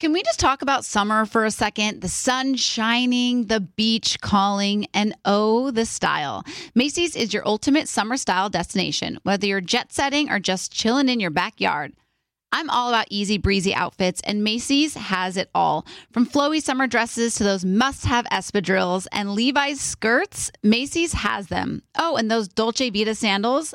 Can we just talk about summer for a second? The sun shining, the beach calling, and oh, the style. Macy's is your ultimate summer style destination, whether you're jet setting or just chilling in your backyard. I'm all about easy breezy outfits, and Macy's has it all. From flowy summer dresses to those must have espadrilles and Levi's skirts, Macy's has them. Oh, and those Dolce Vita sandals,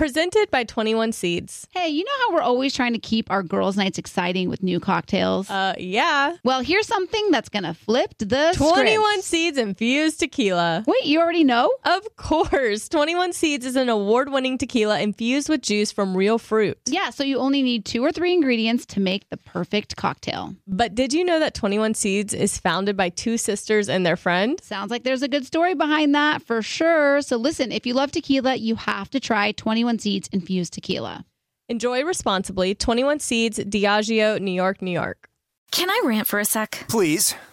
Presented by 21 Seeds. Hey, you know how we're always trying to keep our girls' nights exciting with new cocktails? Uh, yeah. well, here's something that's going to flip the 21 script. Seeds infused tequila. Wait, you already know? Of course. 21 Seeds is an award winning tequila infused with juice from real fruit. Yeah, so you only need two or three ingredients to make the perfect cocktail. But did you know that 21 Seeds is founded by two sisters and their friend? Sounds like there's a good story behind that for sure. So listen, if you love tequila, you have to try 21 Seeds infused tequila. Enjoy responsibly. 21 Seeds, Diageo, New York, New York. Can I rant for a sec? Please.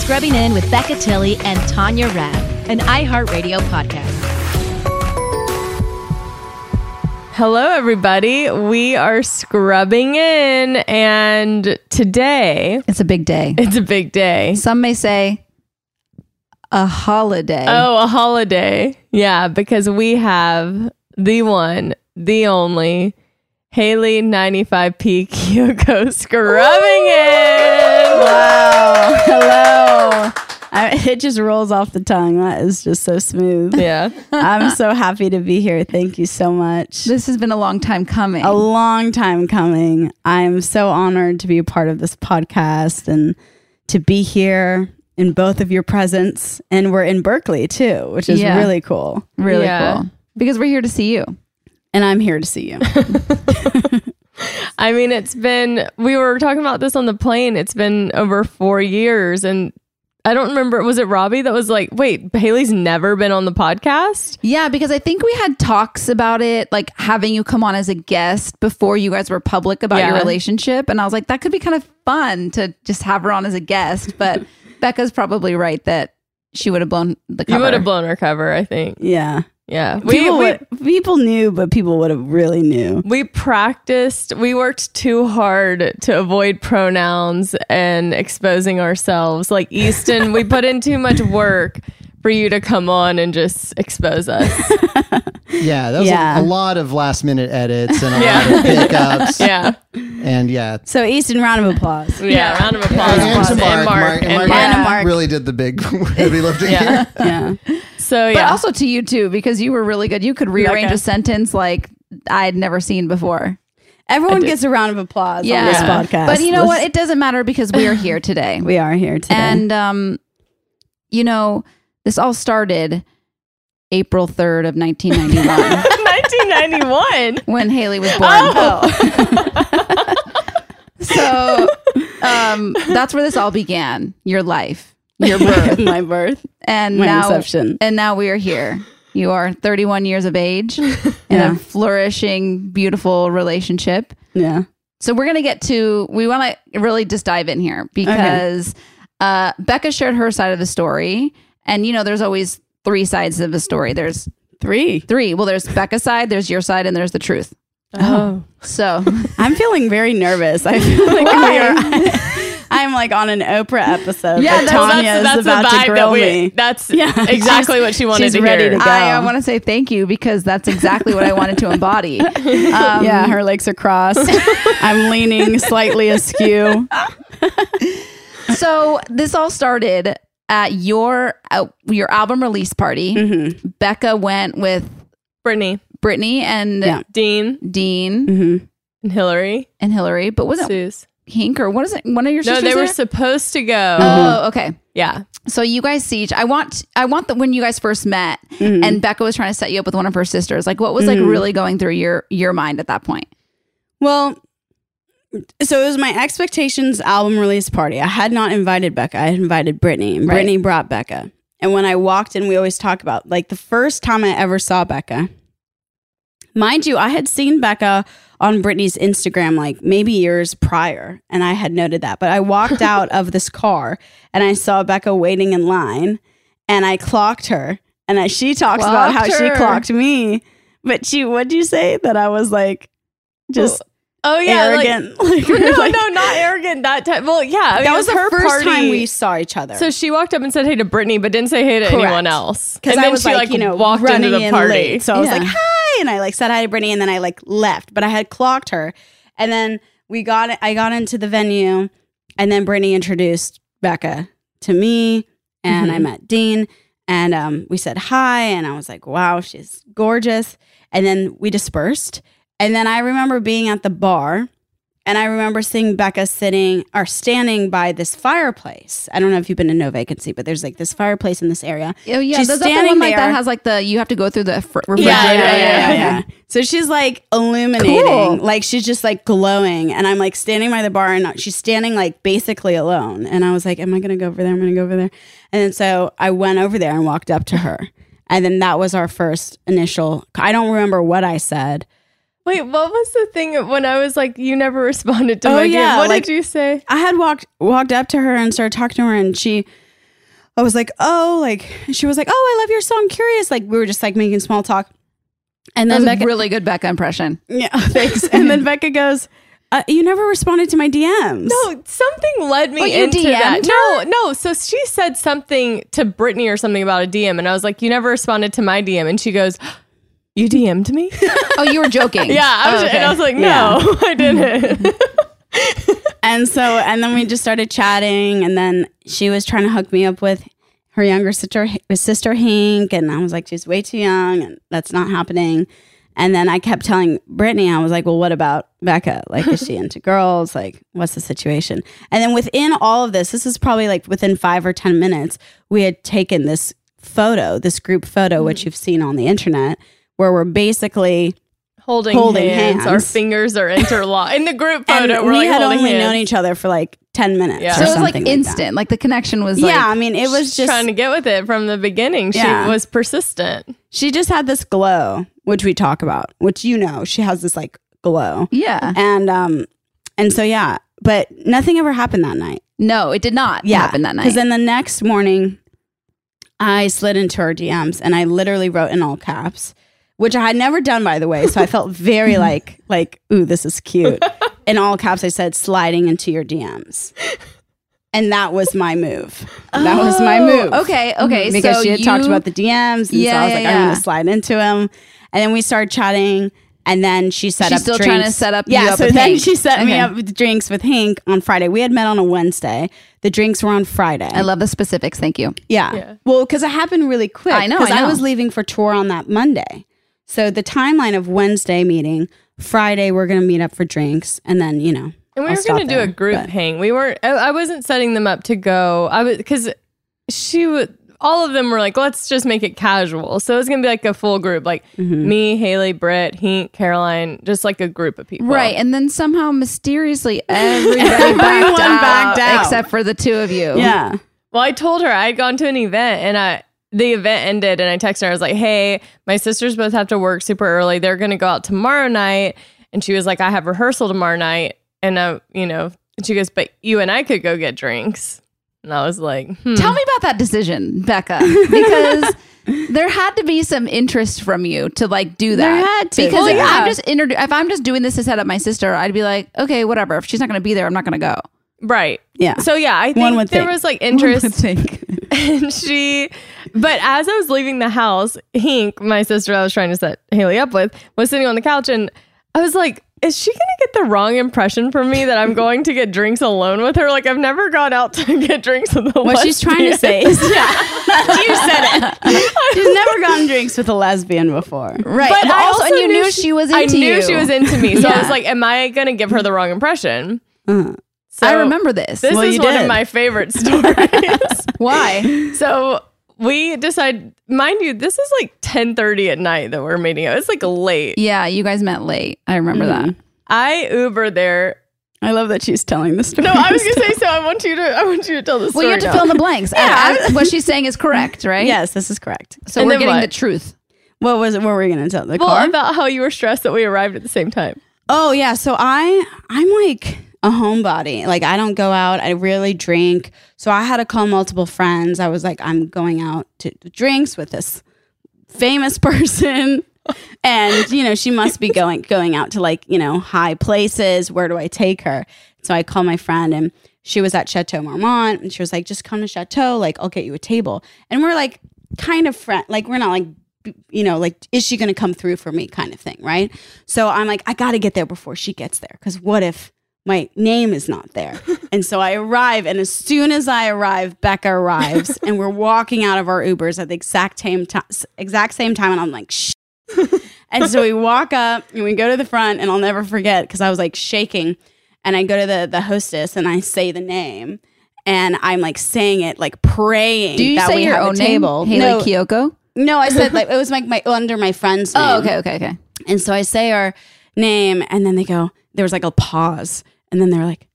Scrubbing In with Becca Tilley and Tanya Rad, an iHeartRadio podcast. Hello, everybody. We are scrubbing in, and today It's a big day. it's a big day. Some may say a holiday. Oh, a holiday. Yeah, because we have the one, the only Hayley 95P Kiyoko scrubbing in. Wow. Hello. I, it just rolls off the tongue. That is just so smooth. Yeah. I'm so happy to be here. Thank you so much. This has been a long time coming. A long time coming. I am so honored to be a part of this podcast and to be here in both of your presence. And we're in Berkeley too, which is Yeah. really cool. really Yeah. cool. Because we're here to see you. And I'm here to see you. I mean, it's been, we were talking about this on the plane. It's been over four years. And I don't remember, was it Robbie that was like, wait, Hayley's never been on the podcast? Yeah, because I think we had talks about it, like having you come on as a guest before you guys were public about your relationship. And I was like, that could be kind of fun to just have her on as a guest. But Becca's probably right that she would have blown the You would have blown her cover, I think. Yeah. Yeah. We, People, we, would, people knew, but people would have really knew. we practiced, we worked too hard to avoid pronouns and exposing ourselves. Like Easton, we put in too much work for you to come on and just expose us. Yeah, that was Yeah. A, a lot of last minute edits and a Yeah. lot of pickups. Yeah. And yeah. So, Easton, round of applause. Yeah. Round of applause. And, to and Mark. Mark. Mark, and and Mark, Mark. and Mark. really did the big heavy lifting Yeah. here. Yeah. So, But also to you too, because you were really good. You could rearrange Okay. a sentence like I'd never seen before. Everyone gets a round of applause on Yeah. this Yeah. podcast. But you know what? Let's- It doesn't matter because we are here today. we are here today. And um, you know, this all started April third of nineteen ninety one 1991. when Hayley was born. Oh. So um, that's where this all began. Your life, your birth, my birth, and my now inception. and now we are here. You are 31 years of age in Yeah. a flourishing, beautiful relationship. Yeah. So we're gonna get to. We want to really just dive in here because uh, Becca shared her side of the story, and you know, there's always three sides of a story. There's Three. three. Well, there's Becca's side, there's your side, and there's the truth. Oh. So I'm feeling very nervous. I feel like we are. I'm like on an Oprah episode. Yeah, but that's- Tanya that's, is that's the about vibe to that grill we, me. That's Yeah. exactly what she wanted she's to ready hear. to go. I, I want to say thank you because that's exactly what I wanted to embody. Um, yeah, her legs are crossed. I'm leaning slightly askew. So this all started at your uh, your album release party. Mm-hmm. Becca went with Brittany, Brittany and Yeah. Dean, Dean Mm-hmm. and Hillary, and Hillary, but wasn't Suze. Hink or what is it? One of your No, sisters? they were there? supposed to go. Oh, okay. Yeah. So you guys see each. I want. I want that when you guys first met, Mm-hmm. and Becca was trying to set you up with one of her sisters. Like, what was like really going through your your mind at that point? Well, so it was my expectations album release party. I had not invited Becca. I had invited Brittany, and Right. Brittany brought Becca. And when I walked in, we always talk about like the first time I ever saw Becca. Mind you, I had seen Becca on Brittany's Instagram like maybe years prior, and I had noted that. But I walked out of this car and I saw Becca waiting in line, and I clocked her. And I, she talks about how Clocked she clocked me. But she, what'd you say? That I was like, just Oh yeah, arrogant. Like, Like, no, like- no, not arrogant. That time. Well, yeah, I mean, that was the her first party. time we saw each other. So she walked up and said hey to Brittany, but didn't say hey to Correct. anyone else. because I then was she like, you know, walked into the in party. late. So I was Yeah. like, hi, and I like said hi to Brittany, and then I like left. But I had clocked her, and then we got I got into the venue, and then Brittany introduced Becca to me, and I Mm-hmm. met Dean, and um, we said hi, and I was like, wow, she's gorgeous, and then we dispersed, and then I remember being at the bar. And I remember seeing Becca sitting or standing by this fireplace. I don't know if you've been to No Vacancy, but there's like this fireplace in this area. Oh yeah, She's there's that the standing one like there. that has like the you have to go through the fr- refrigerator. Yeah, yeah, yeah, yeah, yeah. So she's like illuminating, Cool. like she's just like glowing, and I'm like standing by the bar, and she's standing like basically alone. And I was like, "Am I gonna go over there? I'm gonna go over there." And then so I went over there and walked up to her, and then that was our first initial. I don't remember what I said. Wait, what was the thing when I was like, you never responded to Oh, my yeah, DM? What like- did you say? I had walked walked up to her and started talking to her, and she, I was like, "Oh, like," she was like, "Oh, I love your song, Curious." Like we were just like making small talk, and That then was Becca, a really good Becca impression. Yeah, thanks. and then Becca goes, uh, "You never responded to my DMs." No, something led me Oh, you into DM'd that. her? No, no. So she said something to Brittany or something about a DM, and I was like, "You never responded to my DM," and she goes, "You DM'd me?" Oh, you were joking. yeah, I was, Oh, okay. and I was like, "No, I didn't." And so, and then we just started chatting, and then she was trying to hook me up with her younger sister, sister Hank, and I was like, she's way too young, and that's not happening. And then I kept telling Brittany, I was like, well, what about Becca? Like, is she into girls? Like, what's the situation? And then within all of this, this is probably like within five or 10 minutes, we had taken this photo, this group photo, which mm. you've seen on the internet, where we're basically holding, Holding hands. Our fingers are interlocked in the group and photo. we're we like had only hands. known each other for like 10 minutes. Yeah. or So it was like something that. instant. Like, the connection was like yeah, I mean, it was just trying to get with it from the beginning. Yeah. She was persistent. she just had this glow, which we talk about, which you know, she has this like glow. yeah. And um and so yeah, but nothing ever happened that night. No, it did not Yeah. happen that night. Cuz then the next morning I slid into her DMs and I literally wrote in all caps, which I had never done by the way, so I felt very like like ooh, this is cute. In all caps I said sliding into your DMs. And that was my move. That was my Oh, move. Okay, okay. Mm-hmm. because so she had talked about the DMs, and Yeah, so I was like, yeah. I'm gonna slide into him, and then we started chatting, and then she set She's up. still drinks. trying to set up you Yeah, up so with then Hank. she set me up with drinks with Hank on Friday. We had met on a Wednesday. The drinks were on Friday. I love the specifics. Thank you. Yeah. Yeah. Well, because it happened really quick. I know, Because I know. was leaving for tour on that Monday. So the timeline of Wednesday meeting, Friday we're gonna meet up for drinks, and then you know. And we I'll were going to do there, a group but- hang. We weren't. I, I wasn't setting them up to go. I was because she would. All of them were like, let's just make it casual. So it's going to be like a full group, like Mm-hmm. me, Hayley, Britt, Hink, Caroline, just like a group of people. Right. And then somehow mysteriously everybody Everyone backed, out, backed out. except for the two of you. Yeah. Well, I told her I had gone to an event and I the event ended and I texted her. I was like, "Hey, my sisters both have to work super early. They're going to go out tomorrow night." And she was like, "I have rehearsal tomorrow night." And I, you know, and she goes, "But you and I could go get drinks." And I was like, hmm. Tell me about that decision, Becca, because there had to be some interest from you to like do that. There had to. because Well, if yeah. I'm just introdu- if I'm just doing this to set up my sister, I'd be like, okay, whatever. If she's not going to be there, I'm not going to go. right. Yeah. So yeah, I think there think. was like One would interest. think. and she but as i was leaving the house hink my sister i was trying to set hayley up with was sitting on the couch and i was like is she gonna get the wrong impression from me that i'm going to get drinks alone with her like i've never gone out to get drinks with a What she's trying to say is, yeah, you said it. She's never gotten drinks with a lesbian before. Right. but But I also, and you knew she- she was into you. I knew you. she was into me, so I was like, "Am I gonna give her the wrong impression?" Uh-huh. So I remember this. This Well, is you one of my favorite stories. Why? So we decide, mind you, this is like ten thirty at night that we're meeting up. It's like late. Yeah, you guys met late. I remember Mm-hmm. that. I Uber there. I love that she's telling the story. No, I was gonna say so. I want you to. I want you to tell the story. Well, you have to now. fill in the blanks. Yeah. And- and what she's saying is correct, right? Yes, this is correct. So And we're getting what? the truth. What was it? What were we going to tell? The well car? about how you were stressed that we arrived at the same time. Oh yeah, so I I'm like a homebody. Like I don't go out. I really drink. So I had to call multiple friends. I was like, I'm going out to drinks with this famous person. and you know she must be going going out to like you know high places where do i take her so i call my friend and she was at chateau marmont and she was like just come to chateau like i'll get you a table and we're like kind of friend like we're not like you know like is she going to come through for me kind of thing right so i'm like i got to get there before she gets there because what if my name is not there and so i arrive and as soon as i arrive becca arrives and we're walking out of our ubers at the exact same time exact same time and i'm like Shh. and so we walk up and we go to the front and i'll never forget because i was like shaking and i go to the the hostess and i say the name and i'm like saying it like praying Do you that say we your own table name? Hayley no, Kiyoko? no i said like it was like my under my friend's oh, name Oh, okay, okay, okay. and so I say our name, and then they go, there was like a pause, and then they're like,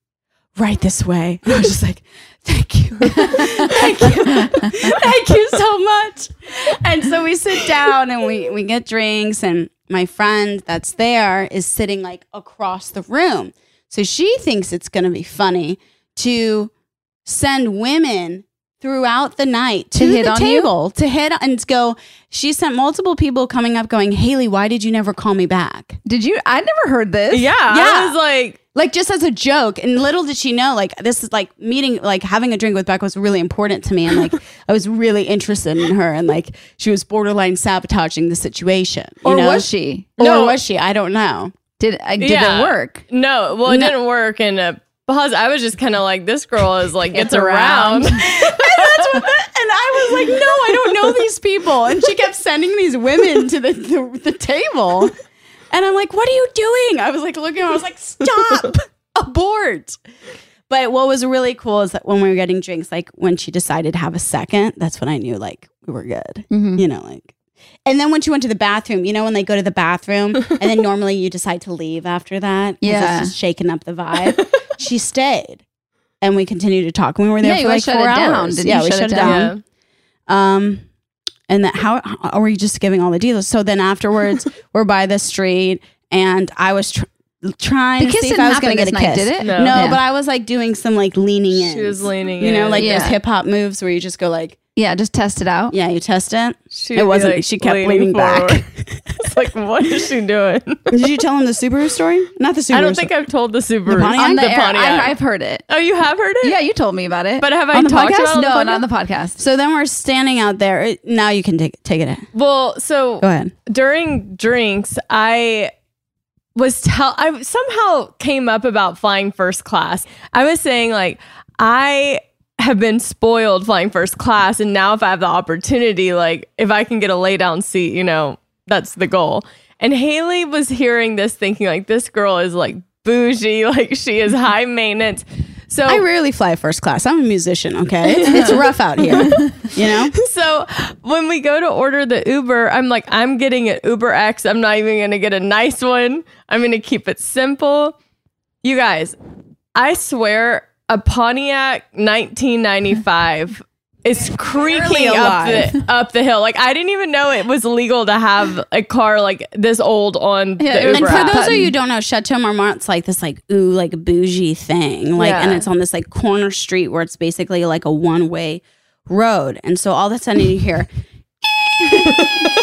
right this way. And I was just like, thank you. thank you. thank you so much. And so we sit down and we, we get drinks, and my friend that's there is sitting like across the room. So she thinks it's going to be funny to send women throughout the night to, To hit the on you? table to hit and go. She sent multiple people coming up going, Hayley, why did you never call me back? Did you? I never heard this. Yeah, Yeah. I was like, Like just as a joke. And little did she know, like this is like meeting, like having a drink with Becca was really important to me. And like I was really interested in her and like she was borderline sabotaging the situation. you Or know? was she? Or No. was she? I don't know. Did uh, did Yeah. it work? no. Well, it No. didn't work, and uh, because I was just kind of like, this girl is like gets Gets around. around. That's what the- and I was like, no, I don't know these people. And she kept sending these women to the, the, the table. And I'm like, what are you doing? I was like looking, I was like, stop, abort. But what was really cool is that when we were getting drinks, like when she decided to have a second, that's when I knew like we were good. Mm-hmm. You know, like and then when she went to the bathroom, you know, when they go to the bathroom and then normally you decide to leave after that. Yeah. It's just shaking up the vibe. she stayed. And we continued to talk. We were there Yeah, for like shut four it down. hours. Yeah, we shut shut it down? down. Um, and that how, how are we just giving all the details? So then afterwards, we're by the street, and I was tr- trying The to see if I was going to get a this night, kiss. did it? No. No, Yeah. but I was like doing some like leaning in. She was leaning You know, in. like Yeah. those hip hop moves where you just go like, Yeah, just test it out. yeah, you test it. She It would be, wasn't- like, she kept leaning back. it's like, what is she doing? Did you tell him the Subaru story? Not the Subaru. I don't think story. I've told the Subaru. Pontiac? On the, the air, Pontiac. I, I've heard it. oh, you have heard it? Yeah, you told me about it. But have I On the talked podcast? about it on no, the not on podcast? the podcast. So then we're standing out there. It- Now you can take take it in. Well, so Go ahead. during drinks, I was tell I somehow came up about flying first class. I was saying like I have been spoiled flying first class and now if I have the opportunity like if I can get a lay down seat, you know, that's the goal. And Hayley was hearing this thinking like this girl is like bougie, like she is high maintenance. So I rarely fly first class. I'm a musician. Okay, it's, it's rough out here. You know. So when we go to order the Uber, I'm like, I'm getting an Uber X. I'm not even going to get a nice one. I'm going to keep it simple. You guys, I swear, a Pontiac 1995 is creaking up the, up the hill. Like I didn't even know it was legal to have a car like this old on Yeah, the Uber And for app. those of you who don't know, Chateau Marmont's like this like ooh like bougie thing. Like Yeah. and it's on this like corner street where it's basically like a one way road. And so all of a sudden you hear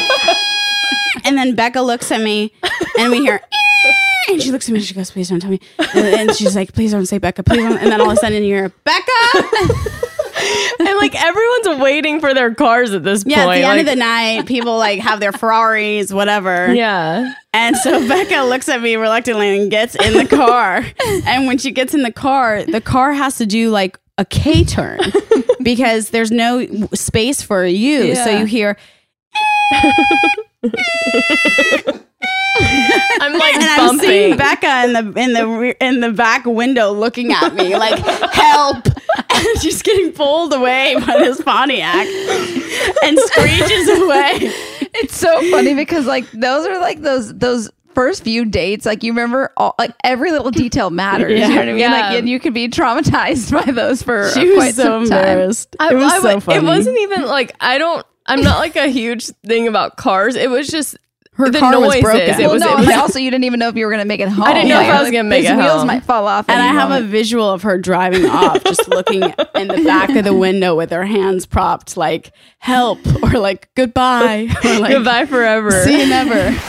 And then Becca looks at me and we hear eh, and she looks at me and she goes, Please don't tell me. And, and she's like, Please don't say Becca, please don't. And then all of a sudden you hear Becca. and like everyone's waiting for their cars at this point. Yeah, at the end of the night, people like have their Ferraris, whatever. yeah. And so Becca looks at me reluctantly and gets in the car. and when she gets in the car, the car has to do like a K turn because there's no space for you. So you hear, I'm like and I'm seeing Becca in the in the re- in the back window looking at me like help, and she's getting pulled away by this Pontiac and screeches away. It's so funny because like those are like those those first few dates. Like you remember all like every little detail matters. You know what I mean? Yeah. Like and you could be traumatized by those for She was quite so some time. embarrassed. I- it was I so funny. It wasn't even like I don't. I'm not like a huge thing about cars. It was just Her the car was noises. broken. It Well, was. no, it and was- also you didn't even know if you were going to make it home. I didn't know if I was gonna make his it wheels home. might fall off. And I any have a visual of her driving off, just looking in the back of the window with her hands propped, like "help" or like "goodbye" or like Goodbye forever. See you never.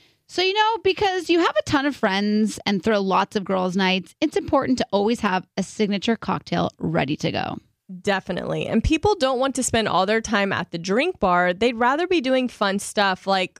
So, you know, because you have a ton of friends and throw lots of girls' nights, it's important to always have a signature cocktail ready to go. Definitely. And people don't want to spend all their time at the drink bar. They'd rather be doing fun stuff like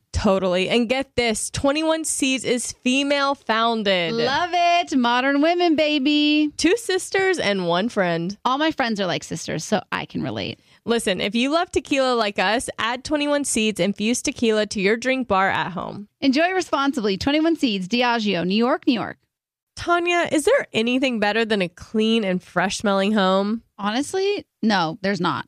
Totally. And get this 21 Seeds is female founded. Love it. Modern women, baby. Two sisters and one friend. All my friends are like sisters, so I can relate. Listen, if you love tequila like us, add 21 Seeds infused tequila to your drink bar at home. Enjoy responsibly. 21 Seeds, Diageo, New York, New York. Tanya, is there anything better than a clean and fresh smelling home? Honestly, no, there's not.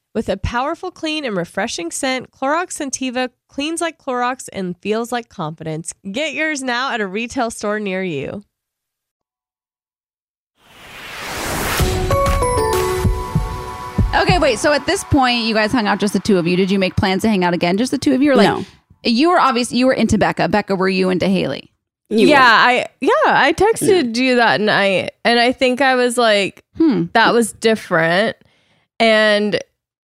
With a powerful, clean, and refreshing scent, Clorox Scentiva cleans like Clorox and feels like confidence. Get yours now at a retail store near you. Okay, wait. So at this point, you guys hung out just the two of you. Did you make plans to hang out again? Just the two of you? Or like, No. You were obviously you were into Becca. Becca, were you into Hayley? You yeah, were. I yeah, I texted you that night, and I think I was like, Hmm. that was different, and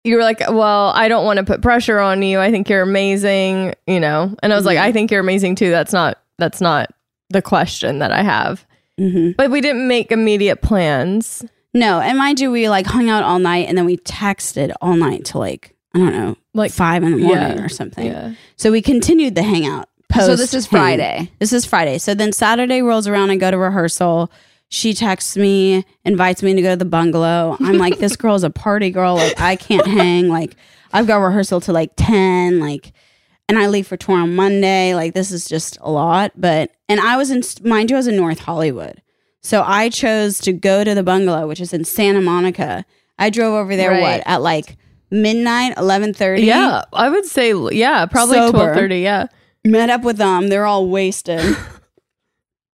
you were like, well, I don't want to put pressure on you. I think you're amazing, you know, and I was like, I think you're amazing too. That's not that's not the question that I have, Mhm. but we didn't make immediate plans. No, and mind you, we like hung out all night and then we texted all night to like I don't know, Like- five in the morning Yeah. or something. Yeah. So we continued the hangout. Post So this is. Friday. This is Friday. So then Saturday rolls around. and go to rehearsal. She texts me, invites me to go to the bungalow. I'm like, this girl's a party girl. Like I can't hang. Like I've got rehearsal to like ten. Like, and I leave for tour on Monday. Like this is just a lot. But and I was in mind you, I was in North Hollywood. So I chose to go to the bungalow, which is in Santa Monica. I drove over there Right. what at like midnight, eleven thirty. Yeah, I would say yeah, probably twelve thirty. Yeah, Met up with them. They're all wasted,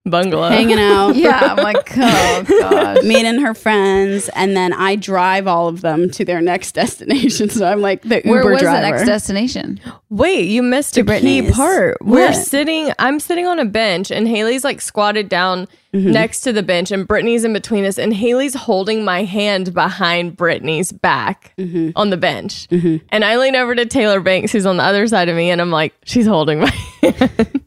bungalow. hanging out. Yeah, I'm like, oh god. meeting her friends, and then I drive all of them to their next destination. So I'm like the Uber Where was driver. the next destination? Wait, you missed To a key part. We're What? sitting, I'm sitting on a bench and Hayley's like squatted down Mm-hmm. next to the bench and Brittany's in between us and Hayley's holding my hand behind Brittany's back Mm-hmm. on the bench. And I lean over to Taylor Banks, who's on the other side of me, and I'm like, she's holding my hand.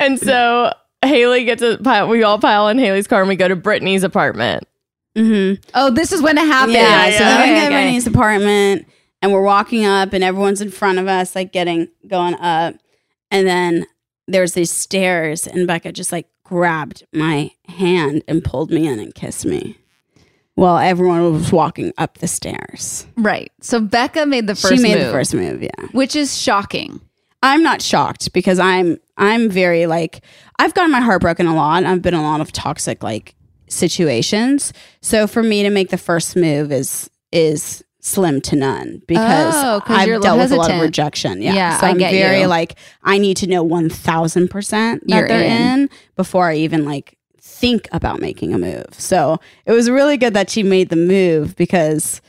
and so Hayley gets a pile, we all pile in Hayley's car and we go to Brittany's apartment. Mm-hmm. Oh, this is when it happened. Yeah, so then we Okay, get okay. Brittany's apartment, and we're walking up, and everyone's in front of us, like getting going up, and then there's these stairs, and Becca just like grabbed my hand and pulled me in and kissed me. While everyone was walking up the stairs, Right. So Becca made the first she made move, the first move. Yeah, which is shocking. I'm not shocked because I'm I'm very like I've gotten my heart broken a lot. I've been in a lot of toxic like situations. So for me to make the first move is is slim to none because Oh, I've dealt with a lot of rejection. Yeah. Yeah, so I'm very you. like I need to know one thousand percent that You're they're in. in. before I even like think about making a move. So it was really good that she made the move because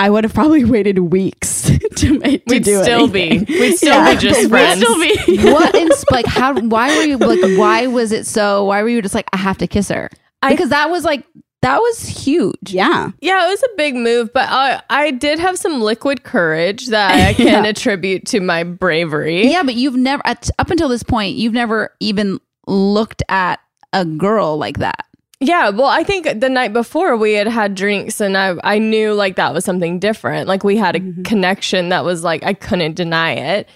I would have probably waited weeks to make to We'd do still anything. be, we'd still be just We'd friends. still be what ins- like how why were you like why was it so why were you just like I have to kiss her? I- Because that was like that was huge. Yeah. Yeah, it was a big move, but I I did have some liquid courage that I can attribute to my bravery. Yeah, but you've never at, up until this point you've never even looked at a girl like that. Yeah, well, I think the night before we had had drinks and I I knew like that was something different. Like we had a connection that was like I couldn't deny it.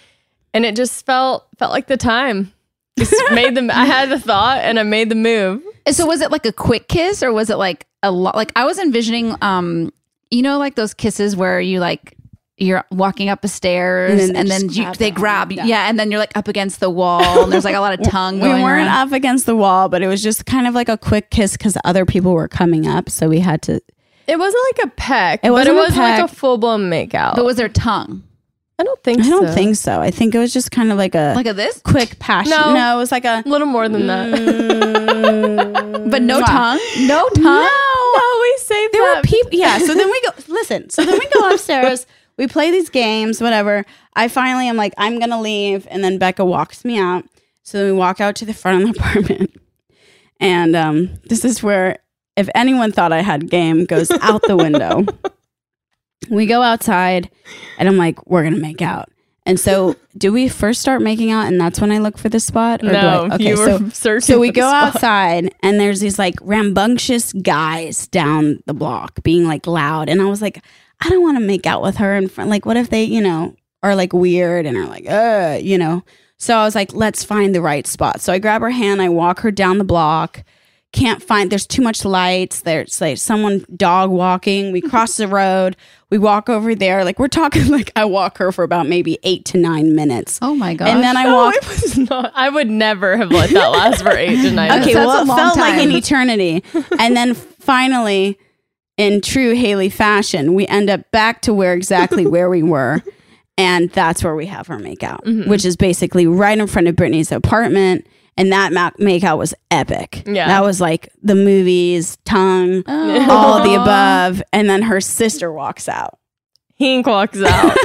And it just felt felt like the time. Just made them I had the thought and I made the move. So was it like a quick kiss or was it like a lot? Like I was envisioning, um, you know, like those kisses where you like you're walking up the stairs And and then then, they you, grab they the grab you, Yeah. yeah, and then you're like up against the wall and there's like a lot of tongue. We going weren't around. up against the wall, but it was just kind of like a quick kiss because other people were coming up. So we had to. It wasn't like a peck, It but it wasn't like a full blown makeout. But was there tongue I don't think so. I don't so. think so. I think it was just kind of like a like a this, quick passion. No. No, it was like a. a little more than that. but no Mwah. tongue, no tongue. no, we saved There were people. Yeah. So then we go. Listen. So then we go upstairs. We play these games, whatever. I finally am like, I'm gonna leave, and then Becca walks me out. So then we walk out to the front of the apartment, And um, this is where, if anyone thought I had game, goes out the window. we go outside, and I'm like, we're gonna make out. And so, do we first start making out, and that's when I look for the spot? Or do No, I, you were so, searching so we go spot. outside, and there's these like rambunctious guys down the block being like loud, and I was like, I don't want to make out with her in front. Like, what if they, you know, are like weird and are like, uh, you know? So I was like, let's find the right spot. So I grab her hand, I walk her down the block. Can't find. There's too much lights. There's like someone dog walking. We cross the road. We walk over there. Like we're talking. Like I walk her for about maybe eight to nine minutes. Oh my god! and then I walk. was not. I would never have let that last for eight to nine. Okay, minutes. Well, it felt like an eternity. and then finally, in true Hayley fashion, we end up back to where exactly where we were. And that's where we have our makeout, Mm-hmm. which is basically right in front of Brittany's apartment. And that ma- makeout was epic. Yeah. That was like the movies, tongue, Oh. all the above. And then her sister walks out. Hink walks out.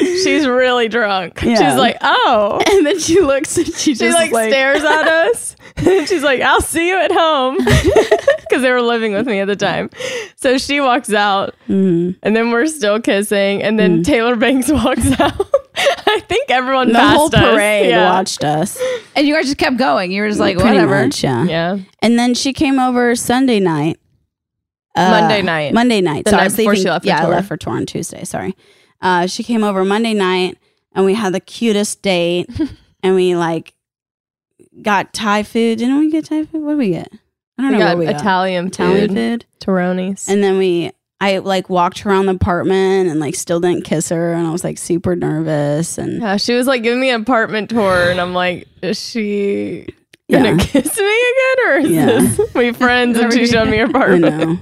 She's really drunk. Yeah. She's like, oh. And then she looks and she just like, like stares at us. She's like, I'll see you at home. Because they were living with me at the time. So she walks out, Mhm. and then we're still kissing. And then Taylor Banks walks out. I think everyone the passed whole us. parade Yeah. watched us. and you guys just kept going. You were just like, Pretty whatever. much, yeah. Yeah. And then she came over Sunday night. Uh, Monday night. Monday night. The so I was before leaving. she left for yeah, I tour. left for tour on Tuesday. Sorry. Uh, she came over Monday night, and we had the cutest date, and we like got Thai food. Didn't we get Thai food? What did we get? I don't We know got what we got. Italian, Italian food. food. Terroni's. And then we, I like walked around the apartment and like still didn't kiss her, and I was like super nervous. And yeah, she was like giving me an apartment tour, and I'm like, is she gonna Yeah. kiss me again, or is Yeah. this we friends and she showed me her I apartment? know.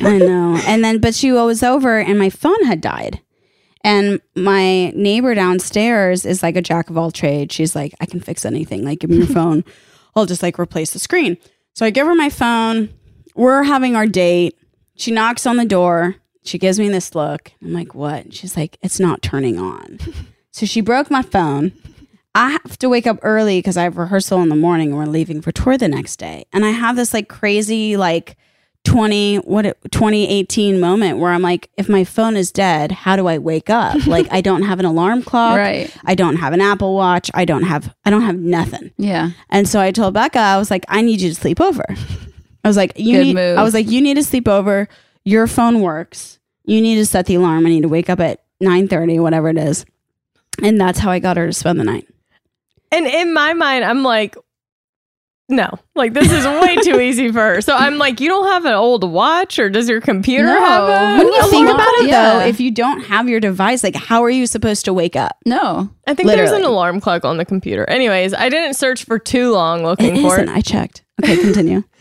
I know. And then, but she was over and my phone had died. And my neighbor downstairs is like a jack of all trades. She's like, I can fix anything. Like, give me your phone. I'll just like replace the screen. So I give her my phone. We're having our date. She knocks on the door. She gives me this look. I'm like, what? She's like, it's not turning on. so she broke my phone. I have to wake up early because I have rehearsal in the morning and we're leaving for tour the next day. And I have this like crazy, like 20, what, it- 2018 moment where I'm like, if my phone is dead, how do I wake up? like, I don't have an alarm clock. Right. I don't have an Apple Watch. I don't have, I don't have nothing. Yeah. And so I told Becca, I was like, I need you to sleep over. I was like, you Good need, move. I was like, you need to sleep over. Your phone works. You need to set the alarm. I need to wake up at 9 whatever it is. And that's how I got her to spend the night. And in my mind, I'm like, no, like this is way too easy for her. So I'm like, you don't have an old watch, or does your computer No. have a? When you a think alarm? about it Yeah. though, if you don't have your device, like how are you supposed to wake up? No. I think there's an alarm clock on the computer. Anyways, I didn't search for too long looking It for isn't. it. I checked. Okay, continue.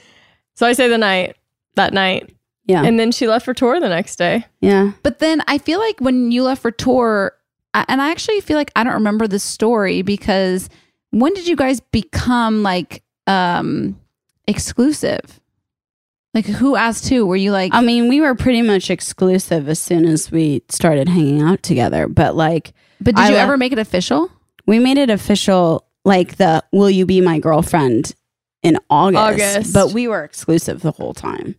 So I say the night, that night, Yeah. and then she left for tour the next day. yeah. But then I feel like when you left for tour, I- and I actually feel like I don't remember the story because when did you guys become like um exclusive? Like who asked who? Were you like I mean, we were pretty much exclusive as soon as we started hanging out together, but like but did I you le- ever make it official? we made it official like the will you be my girlfriend in August, August. but we were exclusive the whole time.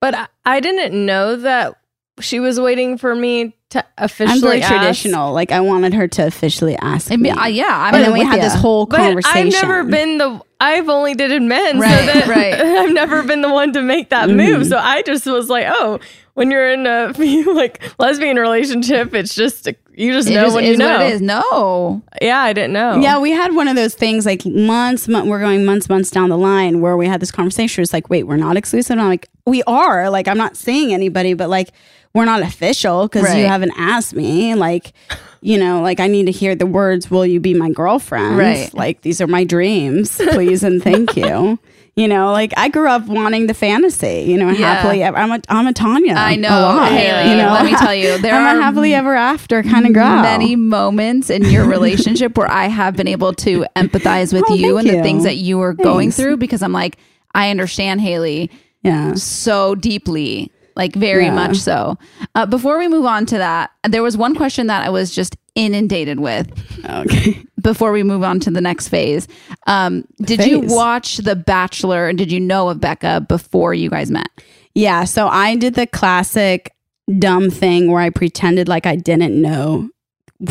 But I, I didn't know that she was waiting for me to I'm officially very ask. traditional. Like I wanted her to officially ask I mean, me. I, yeah, I'm and then we had ya. this whole But conversation. I've never been the. I've only dated men, Right, so that right. I've never been the one to make that Mhm. move. So I just was like, oh, when you're in a like lesbian relationship, it's just you just It know just when is you know. what it is. No. Yeah, I didn't know. Yeah, we had one of those things like months, mon- we're going months, months down the line where we had this conversation. It's like, wait, we're not exclusive. And I'm like, we are. Like, I'm not seeing anybody, but like, we're not official because Right. you haven't asked me. Like, you know, like I need to hear the words, will you be my girlfriend? Right. Like, these are my dreams, please and thank you. You know, like I grew up wanting the fantasy, you know, Yeah. happily ever. I'm a, I'm a Tanya. I know, a lot, Hayley. you know? Let me tell you, there I'm are a happily ever after kind of girl. many moments in your relationship where I have been able to empathize with Oh, you and the things that you were going through because I'm like, I understand Hayley Yeah. so deeply, like very Yeah. much so. Uh, before we move on to that, there was one question that I was just inundated with Okay. before we move on to the next phase. Um, did you watch The Bachelor and did you know of Becca before you guys met? Yeah, so I did the classic dumb thing where I pretended like I didn't know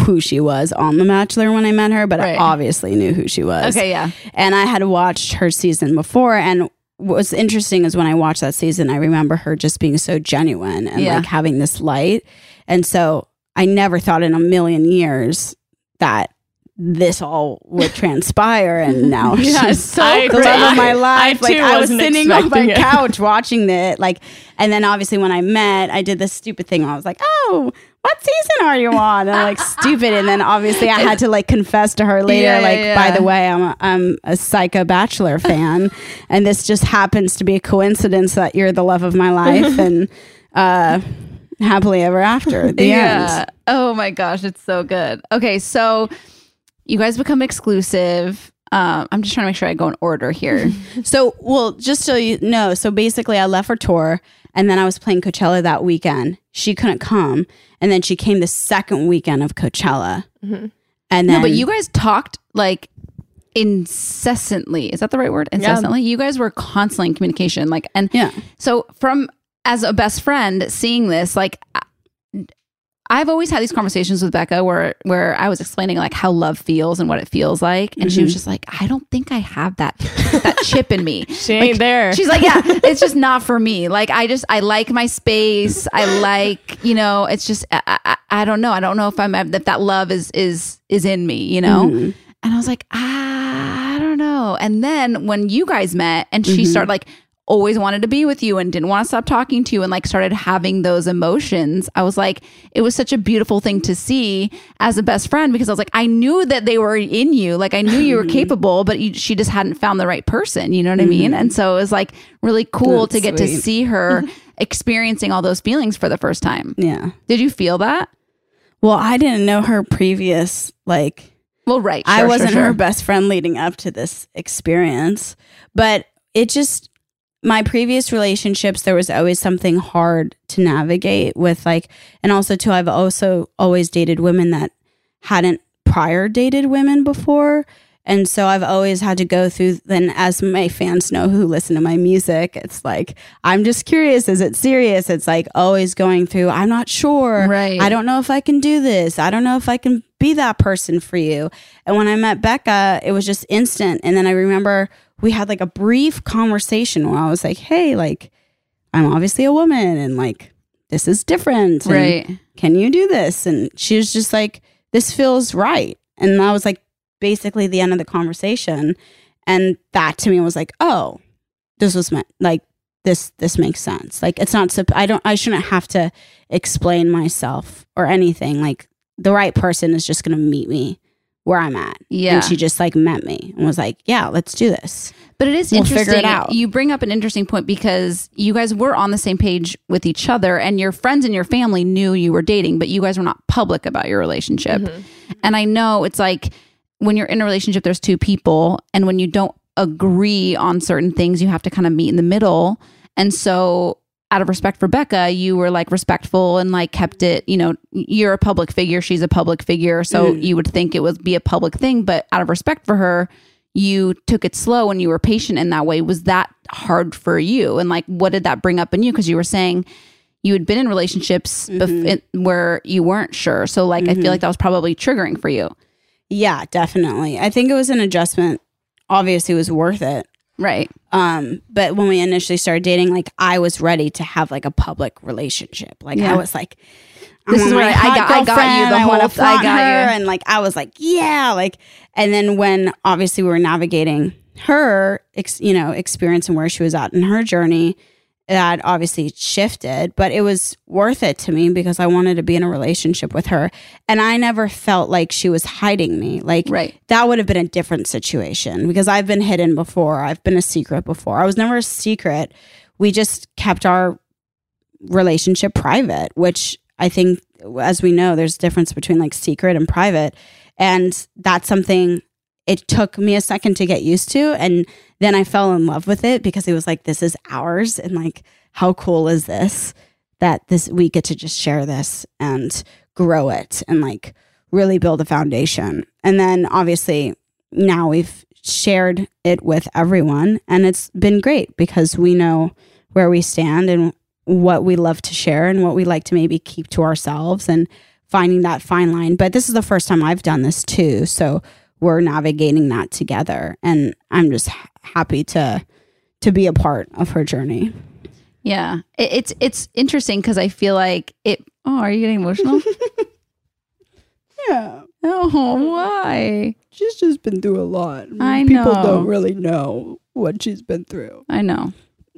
who she was on The Bachelor when I met her, but Right. I obviously knew who she was. Okay, yeah. And I had watched her season before and what was interesting is when I watched that season, I remember her just being so genuine and Yeah. like having this light. And so I never thought in a million years that this all would transpire and now Yeah, she's so the great. love of my life. I, like too, I was sitting on my it. couch watching it, like, and then obviously when I met, I did this stupid thing. I was like, "Oh, what season are you on?" And like stupid, and then obviously I had to like confess to her later, Yeah, yeah, like, yeah. by the way, I'm a, I'm a Psycho Bachelor fan, and this just happens to be a coincidence that you're the love of my life, and uh, happily ever after. The end. Oh my gosh, it's so good. Okay, so you guys become exclusive. Um, I'm just trying to make sure I go in order here. So, well, just so you know, so basically, I left for tour, and then I was playing Coachella that weekend. She couldn't come, and then she came the second weekend of Coachella, mm-hmm. and then no, but you guys talked like incessantly. Is that the right word? Incessantly. You guys were constantly in communication. Like, and yeah, so from as a best friend seeing this, like. I've always had these conversations with Becca where where I was explaining like how love feels and what it feels like, and she was mm-hmm. just like, "I don't think I have that that chip in me." She ain't there. She's like, yeah, it's just not for me. Like, I just, I like my space. I like, you know, it's just, I, I, I don't know. I don't know if I'm, if that love is, is, is in me, you know? Mm-hmm. And I was like, ah, I don't know. And then when you guys met and she mm-hmm. started like, always wanted to be with you and didn't want to stop talking to you and like started having those emotions. I was like, it was such a beautiful thing to see as a best friend because I was like, I knew that they were in you. Like I knew you were capable, but you, she just hadn't found the right person. You know what I mean? Mm-hmm. And so it was like really cool That's to get to see her experiencing all those feelings for the first time. yeah. Did you feel that? Well, I didn't know her previous like Well, right. I wasn't sure, her best friend leading up to this experience, but it just my previous relationships there was always something hard to navigate with like and also too I've also always dated women that hadn't prior dated women before. And so I've always had to go through then as my fans know who listen to my music it's like I'm just curious is it serious? It's like always going through I'm not sure. Right. I don't know if I can do this. I don't know if I can be that person for you and when I met Becca it was just instant and then I remember we had like a brief conversation where I was like hey like I'm obviously a woman and like this is different Right. can you do this? And she was just like, this feels right. And that was like basically the end of the conversation. And that to me was like, oh, this was meant like this, this makes sense. Like it's not, I don't, I shouldn't have to explain myself or anything. Like the right person is just going to meet me where I'm at. Yeah. And she just like met me and was like, yeah, let's do this. But it is We'll figure interesting. it out. You bring up an interesting point because you guys were on the same page with each other, and your friends and your family knew you were dating, but you guys were not public about your relationship. Mm-hmm. And I know it's like when you're in a relationship, there's two people, and when you don't agree on certain things, you have to kind of meet in the middle. And so, out of respect for Becca, you were like respectful and like kept it, you know, you're a public figure, she's a public figure. So mm. you would think it would be a public thing, but out of respect for her, you took it slow and you were patient in that way. Was that hard for you? And like, what did that bring up in you? Because you were saying you had been in relationships bef- mm-hmm. it- where you weren't sure. So, like, I feel mm-hmm. like that was probably triggering for you. Yeah, definitely. I think it was an adjustment. Obviously, it was worth it. Right. Um, but when we initially started dating, like I was ready to have like a public relationship. Like Yeah. I was like, This is where I hot got- I got you the I whole- I got her. you. and like I was like, yeah, like. And then when obviously we were navigating her, ex, you know, experience and where she was at in her journey, that obviously shifted. But it was worth it to me because I wanted to be in a relationship with her, and I never felt like she was hiding me. Like Right. that would have been a different situation because I've been hidden before. I've been a secret before. I was never a secret. We just kept our relationship private, which I think, as we know, there's a difference between like secret and private. And that's something it took me a second to get used to. And then I fell in love with it because it was like, this is ours. And like, how cool is this that this we get to just share this and grow it and like really build a foundation. And then obviously now we've shared it with everyone and it's been great because we know where we stand and what we love to share and what we like to maybe keep to ourselves and finding that fine line. But this is the first time I've done this too. So we're navigating that together and I'm just happy to to be a part of her journey. Yeah, it, it's it's interesting because I feel like it. Oh, are you getting emotional? Yeah. oh, why? She's just been through a lot. I People know. don't really know what she's been through. I know.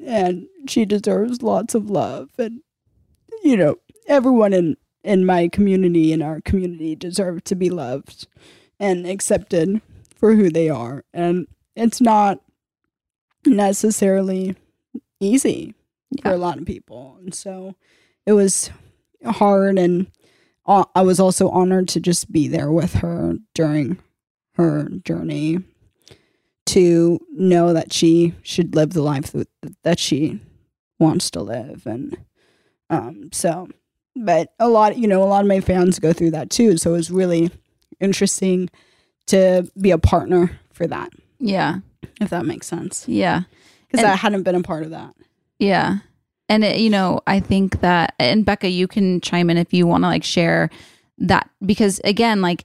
And she deserves lots of love. And, you know, everyone in, in my community, in our community, deserve to be loved and accepted for who they are. And it's not necessarily easy for a lot of people. And so it was hard. And I was also honored to just be there with her during her journey to know that she should live the life that, that she wants to live. And um, so, but a lot, you know, a lot of my fans go through that too. So it was really interesting to be a partner for that, Yeah, if that makes sense. yeah. Because I hadn't been a part of that. Yeah. And it, you know, I think that and Becca, you can chime in if you want to like share that because again, like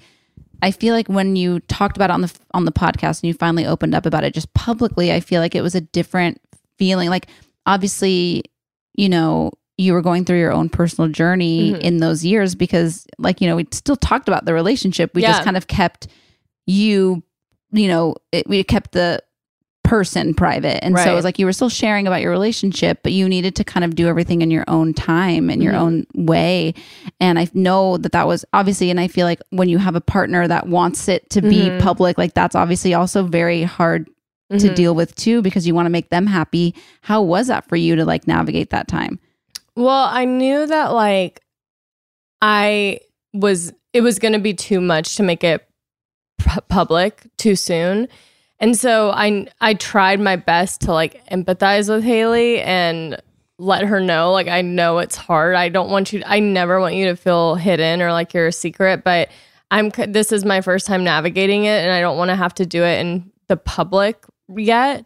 I feel like when you talked about it on the on the podcast and you finally opened up about it just publicly, I feel like it was a different feeling. Like obviously, you know, you were going through your own personal journey Mhm. in those years because like, you know, we still talked about the relationship. We Yeah. just kind of kept you, you know, it, we kept the person private. And so it was like you were still sharing about your relationship, but you needed to kind of do everything in your own time and your Mhm. own way. And I know that that was obviously, and I feel like when you have a partner that wants it to be Mhm. public, like that's obviously also very hard to Mhm. deal with too, because you want to make them happy. How was that for you to like navigate that time? Well, I knew that like I was it was going to be too much to make it pu- public too soon. And so I I tried my best to like empathize with Hayley and let her know like I know it's hard. I don't want you I never want you to feel hidden or like you're a secret, but I'm this is my first time navigating it and I don't want to have to do it in the public yet.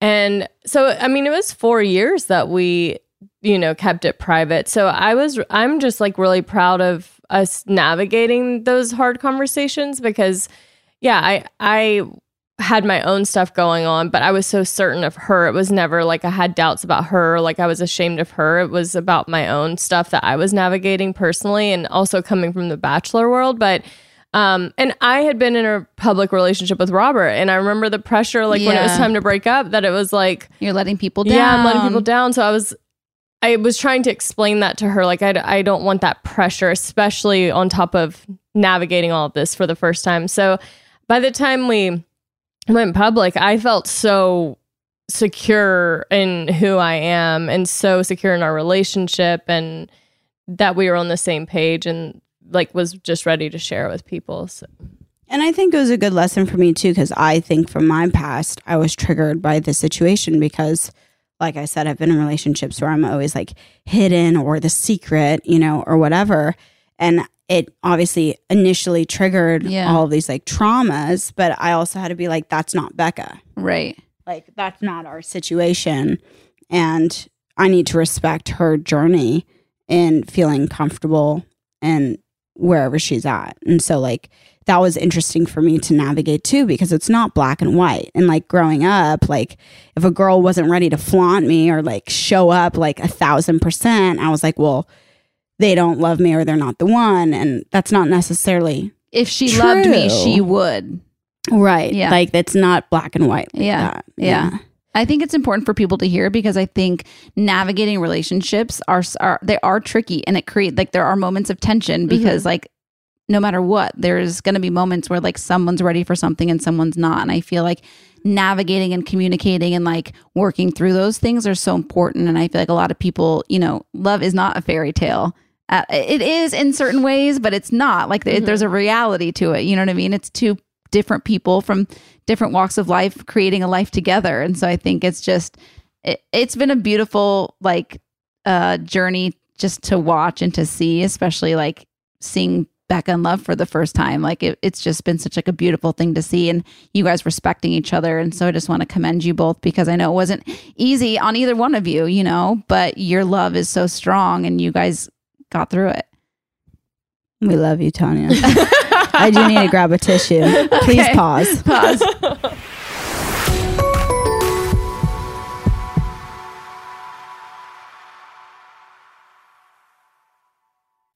And so I mean it was 4 years that we you know kept it private. So I was I'm just like really proud of us navigating those hard conversations because yeah, I I had my own stuff going on, but I was so certain of her. It was never like I had doubts about her, like I was ashamed of her. It was about my own stuff that I was navigating personally and also coming from the bachelor world, but um and I had been in a public relationship with Robert and I remember the pressure like when it was time to break up that it was like You're letting people down. yeah, I'm letting people down. So I was, I was trying to explain that to her. Like, I, I don't want that pressure, especially on top of navigating all of this for the first time. So by the time we went public, I felt so secure in who I am and so secure in our relationship and that we were on the same page and like was just ready to share with people. So. And I think it was a good lesson for me too, because I think from my past, I was triggered by this situation because, like I said, I've been in relationships where I'm always like hidden or the secret, you know, or whatever. And it obviously initially triggered Yeah. all of these like traumas, but I also had to be like, that's not Becca. Right. Like, that's not our situation. And I need to respect her journey in feeling comfortable and wherever she's at. And so, like, that was interesting for me to navigate too because it's not black and white. And like growing up, like if a girl wasn't ready to flaunt me or like show up like a thousand percent, I was like, well, they don't love me or they're not the one. And that's not necessarily If she loved me, she would. right. Yeah. Like it's not black and white. like Yeah. that. Yeah. I think it's important for people to hear because I think navigating relationships are are they are tricky and it create like there are moments of tension mm-hmm. because like no matter what there's going to be moments where like someone's ready for something and someone's not and I feel like navigating and communicating and like working through those things are so important and I feel like a lot of people, you know, love is not a fairy tale. Uh, it is in certain ways, but it's not like it- there's a reality to it. You know what I mean? It's two different people from different walks of life creating a life together. And so I think it's just, it, it's been a beautiful like uh, journey just to watch and to see, especially like seeing Becca in love for the first time. Like it, it's just been such like a beautiful thing to see and you guys respecting each other. And so I just want to commend you both because I know it wasn't easy on either one of you, you know, but your love is so strong and you guys got through it. We love you, Tanya. I do need to grab a tissue. Please Okay. pause. Pause.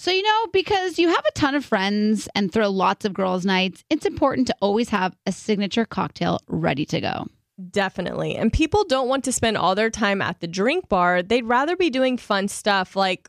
So, you know, because you have a ton of friends and throw lots of girls' nights, it's important to always have a signature cocktail ready to go. Definitely. And people don't want to spend all their time at the drink bar. They'd rather be doing fun stuff like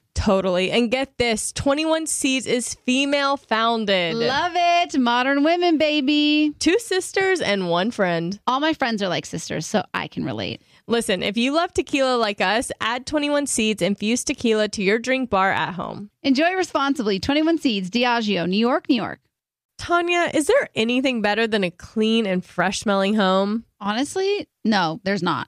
Totally. And get this 21 Seeds is female founded. Love it. Modern women, baby. Two sisters and one friend. All my friends are like sisters, so I can relate. Listen, if you love tequila like us, add 21 Seeds infused tequila to your drink bar at home. Enjoy responsibly. 21 Seeds, Diageo, New York, New York. Tanya, is there anything better than a clean and fresh smelling home? Honestly, no, there's not.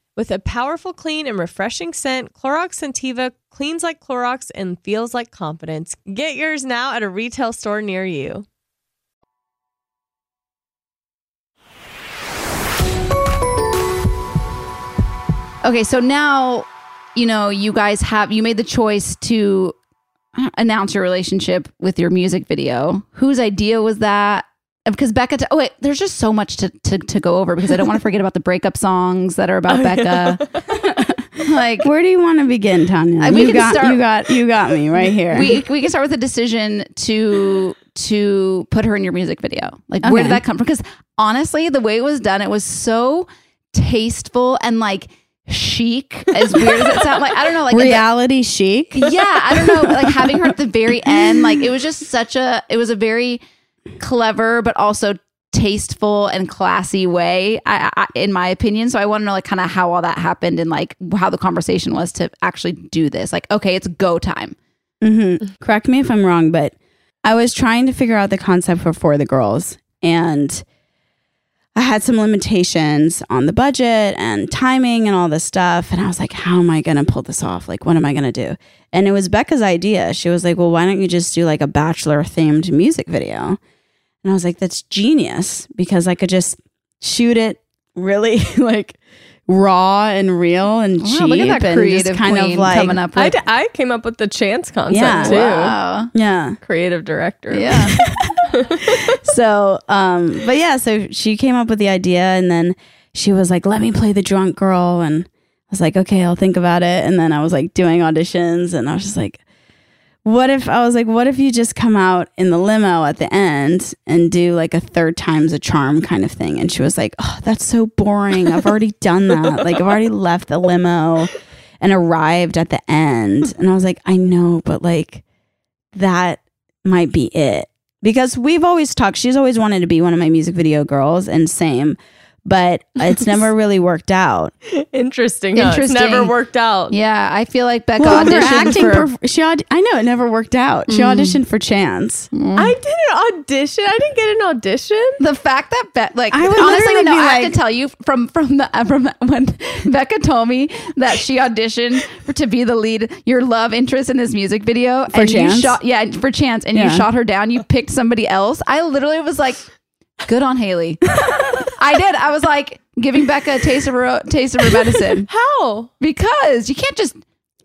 With a powerful, clean, and refreshing scent, Clorox Scentiva cleans like Clorox and feels like confidence. Get yours now at a retail store near you. Okay, so now, you know, you guys have, you made the choice to announce your relationship with your music video. Whose idea was that? Because Becca, t- oh wait, there's just so much to, to, to go over because I don't want to forget about the breakup songs that are about Becca. like Where do you want to begin, Tanya? We you can got start- you got you got me right here. we we can start with a decision to to put her in your music video. Like where did that come from? Because honestly, the way it was done, it was so tasteful and like chic. As weird as it sounds, like I don't know, like the- Reality chic. yeah, I don't know, like having her at the very end, like it was just such a it was a very clever but also tasteful and classy way I, I, in my opinion. So i want to know like kind of how all that happened and like how the conversation was to actually do this. Like okay it's go time. Hmm Correct me if I'm wrong, but I was trying to figure out the concept for For the Girls, and I had some limitations on the budget and timing and all this stuff. And I was like, how am I going to pull this off? Like, what am I going to do? And it was Becca's idea. She was like, well, why don't you just do like a bachelor themed music video? And I was like, that's genius because I could just shoot it really like raw and real and Wow, cheap look at that and creative just kind of like coming up I, with d- I came up with the chance concept Yeah. too. wow yeah Creative director. yeah so um but yeah so she came up with the idea and then she was like let me play the drunk girl. And i was like okay i'll think about it. And then i was like doing auditions and i was just like what if i was like what if you just come out in the limo at the end and do like a third time's a charm kind of thing? And she was like oh that's so boring. I've already done that. Like i've already left the limo and arrived at the end. And i was like i know but like that might be it because we've always talked she's always wanted to be one of my music video girls and same but it's never really worked out Interesting. Huh? It's Interesting. never worked out. yeah i feel like becca well, her auditioned acting for perf- she aud- i know it never worked out she mm. auditioned for chance mm. I did an audition. I didn't get an audition. the fact that Be- like I would honestly no, be I have to tell you from from the from when Becca told me that she auditioned for, to be the lead your love interest in this music video For and you Chance? shot yeah for chance and you shot her down you picked somebody else I literally was like good on Hayley I did I was like giving Becca a taste of her taste of her medicine How? because you can't just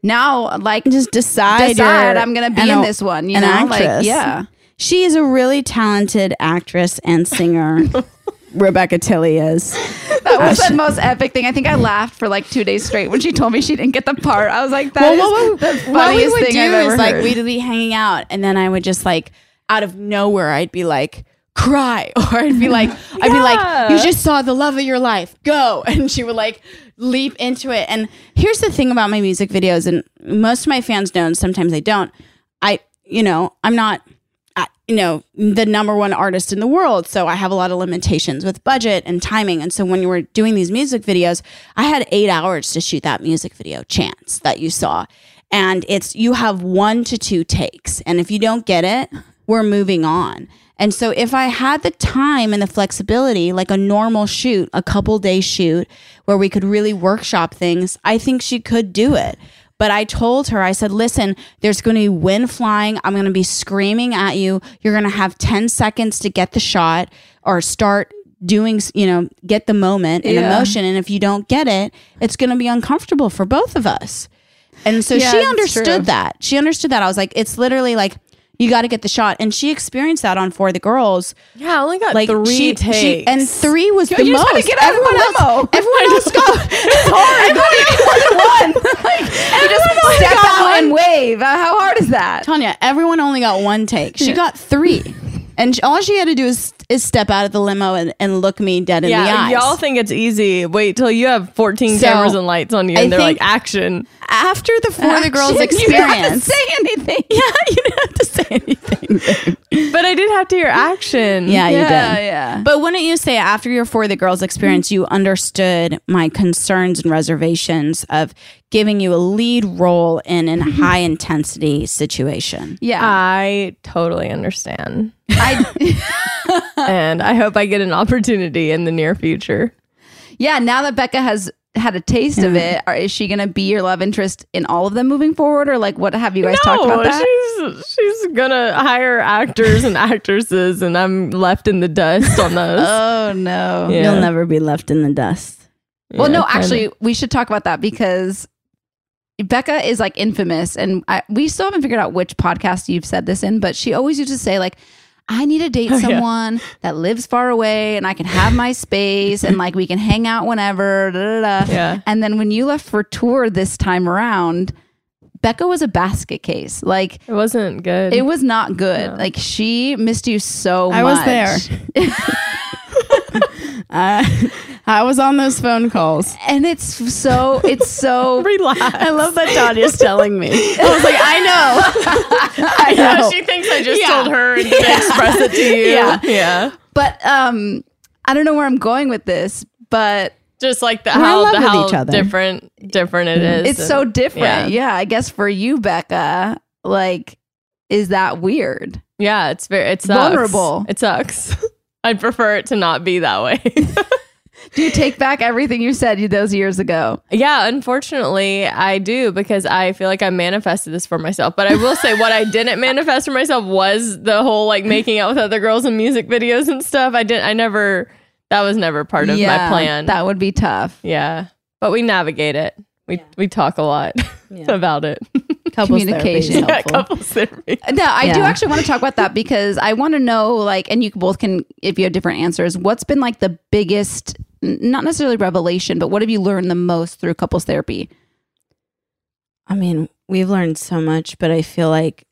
now like just decide, decide you're I'm gonna be an in o- this one you an know actress. like yeah she is a really talented actress and singer rebecca Tilley is That was the most epic thing. I think I laughed for like two days straight when she told me she didn't get the part. I was like, that is well, what, the we- funniest would thing do I've ever is like heard. we'd be hanging out, and then I would just like out of nowhere, I'd be like cry, or I'd be like, I'd be like, you just saw the love of your life, go, and she would like leap into it. And here's the thing about my music videos, and most of my fans know, and sometimes they don't. I, you know, I'm not. I- You know, the number one artist in the world. So I have a lot of limitations with budget and timing. And so when you were doing these music videos, I had eight hours to shoot that music video, Chance, that you saw and it's you have one to two takes and if you don't get it we're moving on and so if i had the time and the flexibility like a normal shoot a couple day shoot where we could really workshop things i think she could do it but I told her, I said, listen, there's going to be wind flying. I'm going to be screaming at you. You're going to have 10 seconds to get the shot or start doing, you know, get the moment and Yeah. emotion. And if you don't get it, it's going to be uncomfortable for both of us. And so Yeah, she understood that. She understood that. I was like, it's literally like, you got to get the shot. And she experienced that on For the Girls. Yeah, I only got Like three she, takes. she- and three was the you most. get out of everyone else, limo. everyone else got. it's hard. Than one. Like, you just step out and wave. Uh, How hard is that? Tanya, everyone only got one take. She got three. And all she had to do is, is step out of the limo and, and look me dead in the yeah, eyes. y'all think it's easy. Wait till you have 14 So, cameras and lights on you, I and they're like, think- action. After the For the Girls You didn't have to experience. say anything. yeah, you didn't have to say anything. But I did have to hear action. Yeah, you Yeah, did. yeah. But wouldn't you say after your For the Girls experience, you understood my concerns and reservations of giving you a lead role in a mm-hmm. high intensity situation? Yeah. I totally understand. I and I hope I get an opportunity in the near future. yeah, now that Becca has had a taste of it, are, is she going to be your love interest in all of them moving forward or like what have you guys talked about that? she's she's gonna hire actors and actresses, and I'm left in the dust on those. Oh no. Yeah. You'll never be left in the dust. Well, no, kinda. actually, we should talk about that because Becca is like infamous, and I, we still haven't figured out which podcast you've said this in, but she always used to say like, I need to date Oh, yeah. someone that lives far away and I can have my space and like we can hang out whenever. Da, da, da. Yeah. And then when you left for tour this time around, Becca was a basket case. Like It wasn't good. it was not good. No. Like she missed you so I much. I was there. Uh, I was on those phone calls. And it's so it's so Relax. I love that Tanya's telling me. I was like, I know. I Yeah, know. she thinks I just Yeah. told her and didn't express it to you. Yeah. yeah. but um I don't know where I'm going with this, but Just like the We're how the how each other. different different it is. it's so different. yeah. Yeah. I guess for you, Becca, like, is that weird? Yeah, it's very it's sucks. Vulnerable. It sucks. I'd prefer it to not be that way. Do you take back everything you said those years ago? yeah, unfortunately, I do because I feel like I manifested this for myself. But I will say what I didn't manifest for myself was the whole like making out with other girls in music videos and stuff. I didn't I never that was never part of my plan. That would be tough. yeah. But we navigate it. We we talk a lot about it. Couples Communication. therapy yeah, couples therapy. No, I do actually want to talk about that because I want to know, like, and you both can, if you have different answers, what's been like the biggest, n- not necessarily revelation, but what have you learned the most through couples therapy? I mean, we've learned so much, but I feel like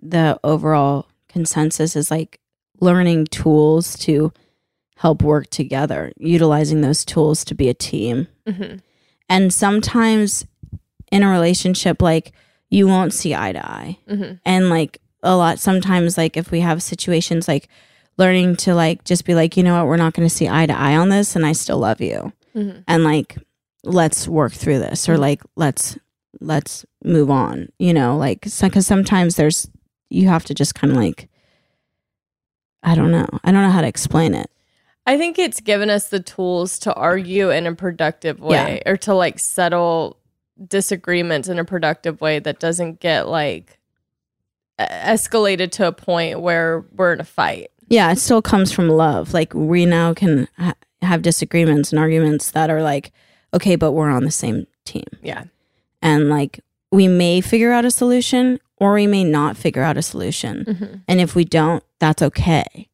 the overall consensus is like learning tools to help work together, utilizing those tools to be a team. Mm-hmm. And sometimes in a relationship, like you won't see eye to eye. Mm-hmm. And like a lot, sometimes, like if we have situations like learning to like just be like, you know what, we're not going to see eye to eye on this, and I still love you. Mm-hmm. and like let's work through this or like let's let's move on you know like because sometimes there's you have to just kind of like i don't know i don't know how to explain it I think it's given us the tools to argue in a productive way or to like settle disagreements in a productive way that doesn't get like escalated to a point where we're in a fight. Yeah it still comes from love like we now can ha- have disagreements and arguments that are like okay but we're on the same team Yeah. and like we may figure out a solution or we may not figure out a solution Mm-hmm. And if we don't, that's okay.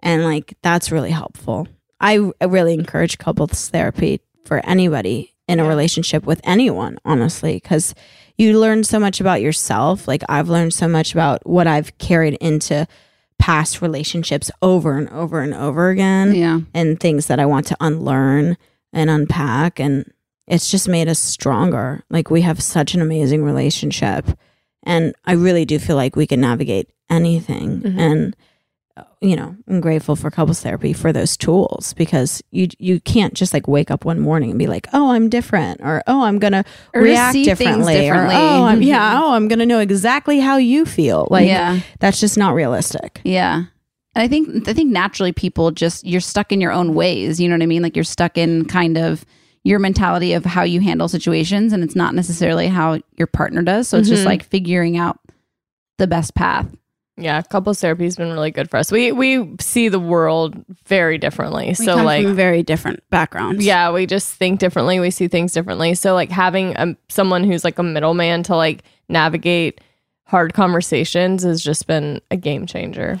And like that's really helpful. I, I really encourage couples therapy for anybody in a relationship with anyone, honestly, because you learn so much about yourself. Like I've learned so much about what I've carried into past relationships over and over and over again Yeah. and things that I want to unlearn and unpack. And it's just made us stronger. Like we have such an amazing relationship. And I really do feel like we can navigate anything. Mhm. And, you know, I'm grateful for couples therapy for those tools because you you can't just like wake up one morning and be like, oh, I'm different, or oh, I'm gonna Or react differently, differently. or oh, I'm, yeah, oh, I'm gonna know exactly how you feel. Like, yeah. that's just not realistic. Yeah. And I think I think naturally people just you're stuck in your own ways. You know what I mean? Like you're stuck in kind of your mentality of how you handle situations and it's not necessarily how your partner does. So it's just Mhm. like figuring out the best path. Yeah, couples therapy has been really good for us. We we see the world very differently. We so come like from very different backgrounds. yeah, we just think differently. We see things differently. So like having um someone who's like a middleman to like navigate hard conversations has just been a game changer.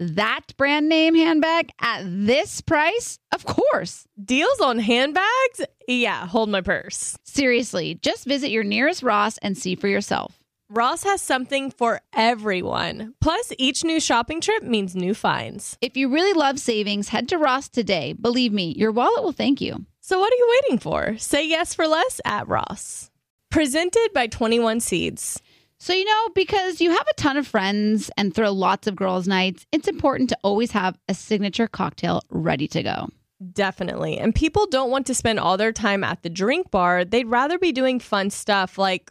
That brand name handbag at this price? Of course. Deals on handbags? Yeah, hold my purse. Seriously, just visit your nearest Ross and see for yourself. Ross has something for everyone. Plus, each new shopping trip means new finds. If you really love savings, head to Ross today. Believe me, your wallet will thank you. So, what are you waiting for? Say yes for less at Ross. Presented by 21 Seeds. So, you know, because you have a ton of friends and throw lots of girls' nights, it's important to always have a signature cocktail ready to go. Definitely. And people don't want to spend all their time at the drink bar. They'd rather be doing fun stuff like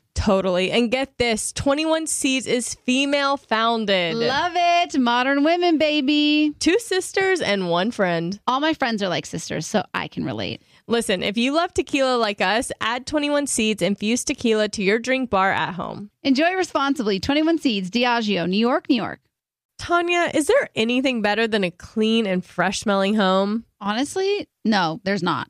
Totally. And get this 21 Seeds is female founded. Love it. Modern women, baby. Two sisters and one friend. All my friends are like sisters, so I can relate. Listen, if you love tequila like us, add 21 Seeds infused tequila to your drink bar at home. Enjoy responsibly. 21 Seeds, Diageo, New York, New York. Tanya, is there anything better than a clean and fresh smelling home? Honestly, no, there's not.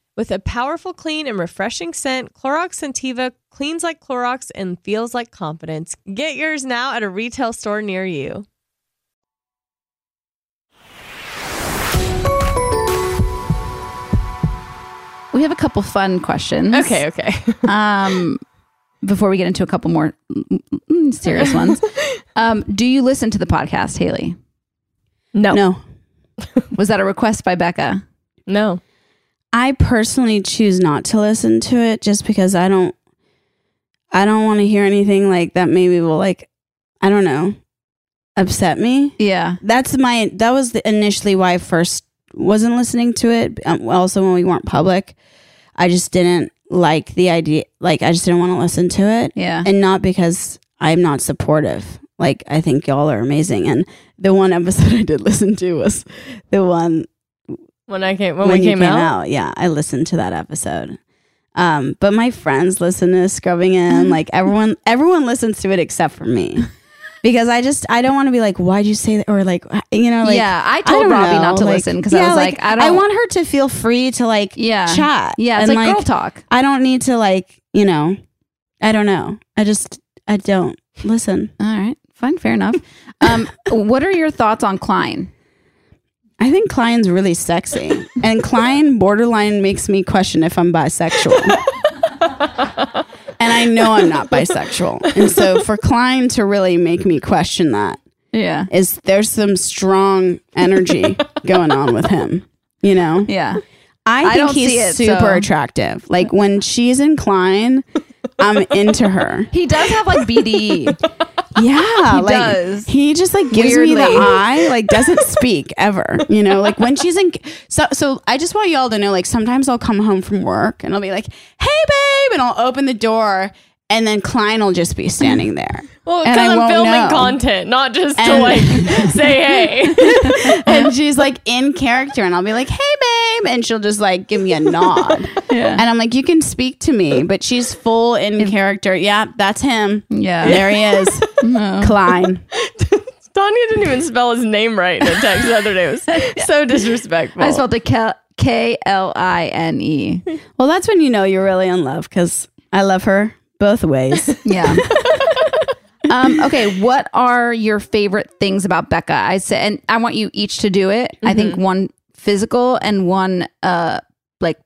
With a powerful, clean, and refreshing scent, Clorox Scentiva cleans like Clorox and feels like confidence. Get yours now at a retail store near you. We have a couple fun questions. Okay, okay. um, before we get into a couple more mm, serious ones, um, do you listen to the podcast, Hayley? No. No. Was that a request by Becca? No. I personally choose not to listen to it just because I don't I don't want to hear anything like that maybe will like I don't know upset me. Yeah. That's my that was the, initially why I first wasn't listening to it. Um, also when we weren't public, I just didn't like the idea like I just didn't want to listen to it. Yeah. And not because I'm not supportive. Like I think y'all are amazing and the one episode I did listen to was the one When I came when, when we you came, out? Yeah, I listened to that episode. Um, but my friends listen to Scrubbing In. like everyone, everyone listens to it except for me, because I just I don't want to be like, why'd you say that? Or like, you know, like yeah, I told don't Robbie know, not to like- listen because I was like, I don't. I want her to feel free to like Yeah. chat. Yeah, it's and, like, girl talk. I don't need to like you know, I don't know. I just I don't listen. All right, fine, fair enough. Um, what are your thoughts on Klein? I think Klein's really sexy, and Klein borderline makes me question if I'm bisexual. and I know I'm not bisexual, and so for Klein to really make me question that, Yeah. is there's some strong energy going on with him. You know, Yeah. I I think don't he's it, super so- attractive. Like when she's in Klein, I'm into her. He does have like BD. Yeah, He like, does. He just like gives me the eye, like doesn't speak ever. You know, like when she's in. So, so I just want y'all to know, like sometimes I'll come home from work and I'll be like, "Hey, babe," and I'll open the door, and then Klein will just be standing there. Well, And because I'm filming know. content, not just to like say hey. and she's like in character, and I'll be like, "Hey, babe," and she'll just like give me a nod. Yeah. And I'm like, "You can speak to me," but she's full in character. Yeah, that's him. Yeah. There he is, Klein. Tanya didn't even spell his name right in a text the other day. It was so disrespectful. I spelled it K L I N E. Well, that's when you know you're really in love because I love her both ways. Yeah. um, okay, what are your favorite things about Becca? I said, and I want you each to do it. I think one physical and one uh like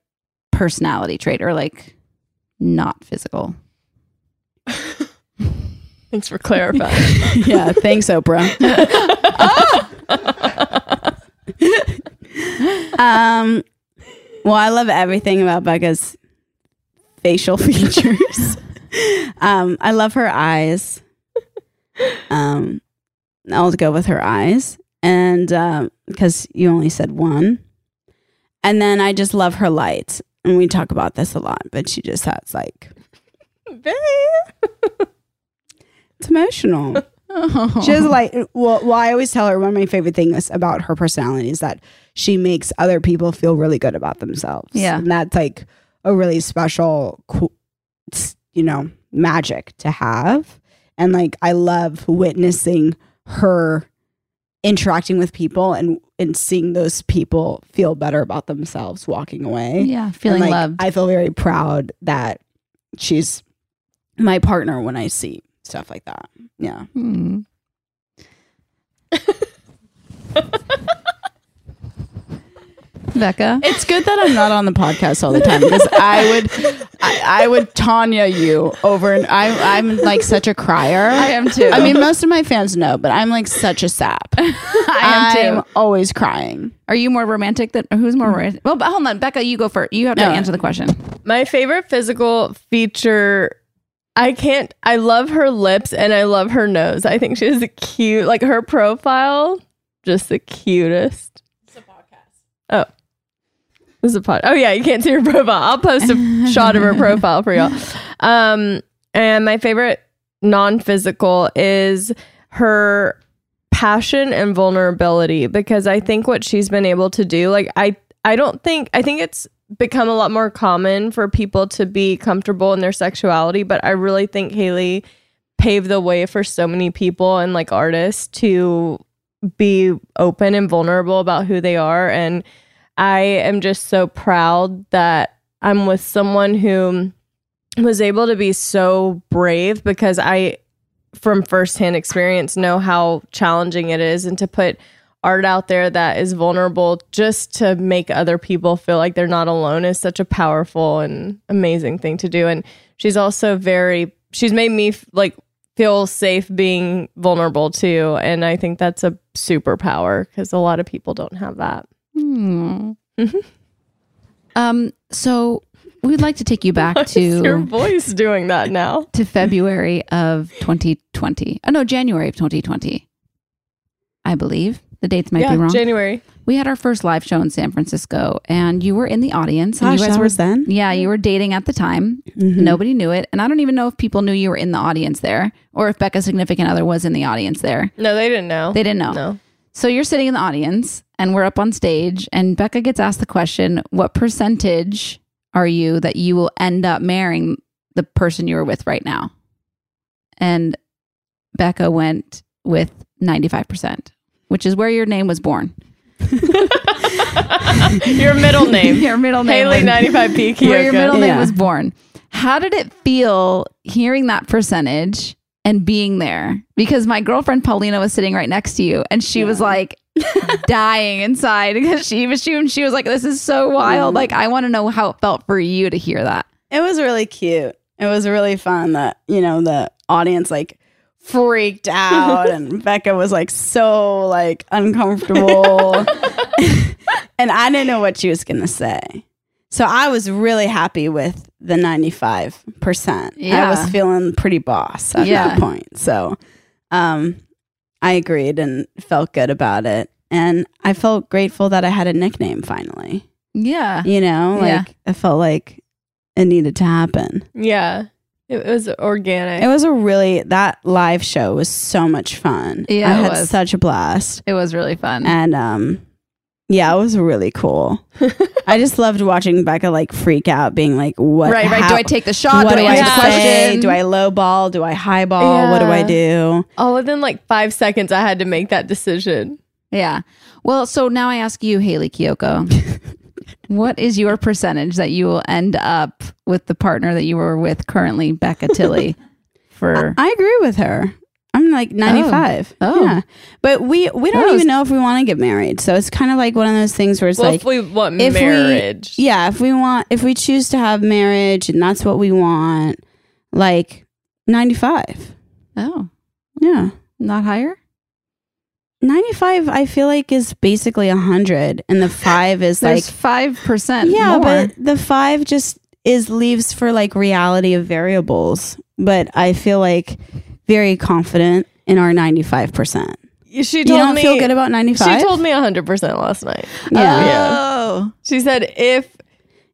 personality trait or like not physical. Thanks for clarifying. yeah, thanks, Oprah. um, well, I love everything about Becca's facial features. um, I love her eyes. Um, I'll go with her eyes, and uh, because you only said one, and then I just love her light, and we talk about this a lot. But she just has like it's emotional. Oh. She has like well, well, I always tell her one of my favorite things about her personality is that she makes other people feel really good about themselves. Yeah. and that's like a really special, cool, you know, magic to have. And like I love witnessing her interacting with people and and seeing those people feel better about themselves walking away. Yeah, feeling like, loved. I feel very proud that she's my partner when I see stuff like that. Yeah. Hmm. Becca. It's good that I'm not on the podcast all the time because I would, I, I would Tanya you over, and I, I'm like such a crier. I am too. I mean, most of my fans know, but I'm like such a sap. I am I'm too. always crying. Are you more romantic than who's more hmm. romantic? Well, but hold on, Becca, you go first. You have to No. answer the question. My favorite physical feature. I can't. I love her lips and I love her nose. I think she has a cute, like her profile, just the cutest. It's a podcast. Oh, this is a pod. Oh yeah, you can't see her profile. I'll post a shot of her profile for y'all. Um, and my favorite non-physical is her passion and vulnerability because I think what she's been able to do, like I, I don't think I think it's become a lot more common for people to be comfortable in their sexuality, but I really think Hayley paved the way for so many people and like artists to be open and vulnerable about who they are and I am just so proud that I'm with someone who was able to be so brave because I from firsthand experience know how challenging it is and to put art out there that is vulnerable just to make other people feel like they're not alone is such a powerful and amazing thing to do. And she's also very she's made me like feel safe being vulnerable too. And i think that's a superpower because a lot of people don't have that Um, so we'd like to take you back Is your voice doing that now to February of 2020. Oh no, January of 2020. I believe the dates might yeah be wrong. january we had our first live show in San Francisco, and you were in the audience. And Gosh, you guys were then? Yeah, you were dating at the time. Mhm. Nobody knew it, and I don't even know if people knew you were in the audience there, or if Becca's significant other was in the audience there. no they didn't know They didn't know. no So you're sitting in the audience and we're up on stage and Becca gets asked the question, what percentage are you that you will end up marrying the person you're with right now? And Becca went with 95%, which is where your name was born. your middle name Your middle name hayley 95p where your Kiyoko. middle name Yeah. was born. How did it feel hearing that percentage and being there? Because my girlfriend Paulina was sitting right next to you, and she was like dying inside because she was she, she was like, "This is so wild." Like, I want to know how it felt for you to hear that. It was really cute. It was really fun that, you know, the audience like freaked out and Becca was like so like uncomfortable. and I didn't know what she was going to say. So I was really happy with the 95%. Yeah. I was feeling pretty boss at Yeah. that point. So um I agreed and felt good about it. And I felt grateful that I had a nickname finally. Yeah. You know, like Yeah. I felt like it needed to happen. Yeah. It was organic. It was a really that live show was so much fun. Yeah, I had such a blast, It was really fun. and um, yeah, it was really cool. I just loved watching Becca like freak out, being like, "What? right, right. how- do I take the shot? What do I answer the say? Do I low ball? Do I high ball? What do I do?" All within like five seconds, I had to make that decision. Yeah. Well, so now I ask you, Hayley Kiyoko, what is your percentage that you will end up with the partner that you were with currently, Becca Tilley? For I agree with her. I'm like 95. Oh. Yeah. But we we don't Oh. even know if we want to get married. So it's kind of like one of those things where it's well, like if we want if we- marriage, yeah, if we want, if we choose to have marriage and that's what we want, like 95. oh, Yeah. not higher. 95, I feel like is basically 100. And the five is like, five percent. yeah, more. but the five just is leaves for like reality of variables. But I feel like very confident in our 95%. she told You don't me feel good about 95? She told me 100% last night. Yeah. Oh. Yeah. Oh. She said if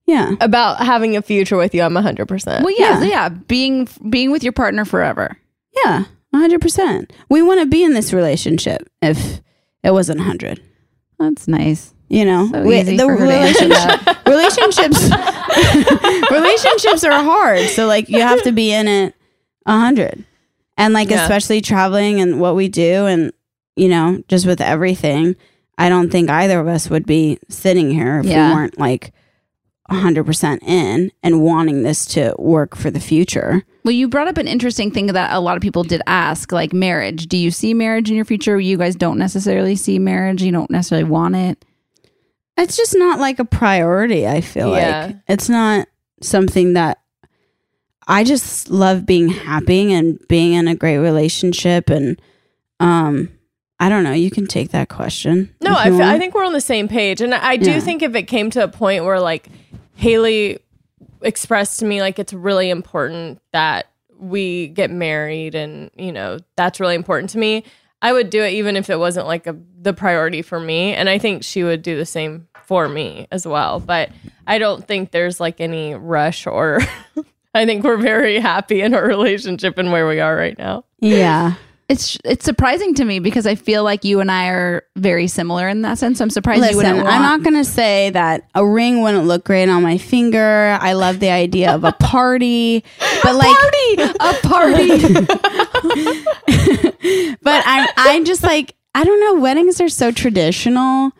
Yeah. about having a future with you, I'm 100%. Well, yeah, Yeah. yeah, Being being with your partner forever. Yeah. 100%. We want to be in this relationship if it wasn't 100. That's nice. You know, So We- the for her to answer relationship, relationships, relationships are hard. So like you have to be in it a hundred, and like Yeah. especially traveling and what we do, and you know, just with everything. I don't think either of us would be sitting here if Yeah. we weren't like a hundred percent in and wanting this to work for the future. Well, you brought up an interesting thing that a lot of people did ask, like marriage. Do you see marriage in your future? You guys don't necessarily see marriage. You don't necessarily want it. It's just not like a priority, I feel Yeah. like. It's not something that I just love being happy and being in a great relationship and um I don't know, you can take that question. No, I, f- I think we're on the same page. And I I do Yeah. think if it came to a point where like Hayley expressed to me like it's really important that we get married and, you know, that's really important to me, I would do it even if it wasn't like a, the priority for me. And I think she would do the same for me as well. But I don't think there's like any rush or I think we're very happy in our relationship and where we are right now. Yeah. It's it's surprising to me because I feel like you and I are very similar in that sense. So I'm surprised you Listen, wouldn't want. I'm not going to say that a ring wouldn't look great on my finger. I love the idea of a party, but like a party. but I'm I'm just like I don't know. Weddings are so traditional,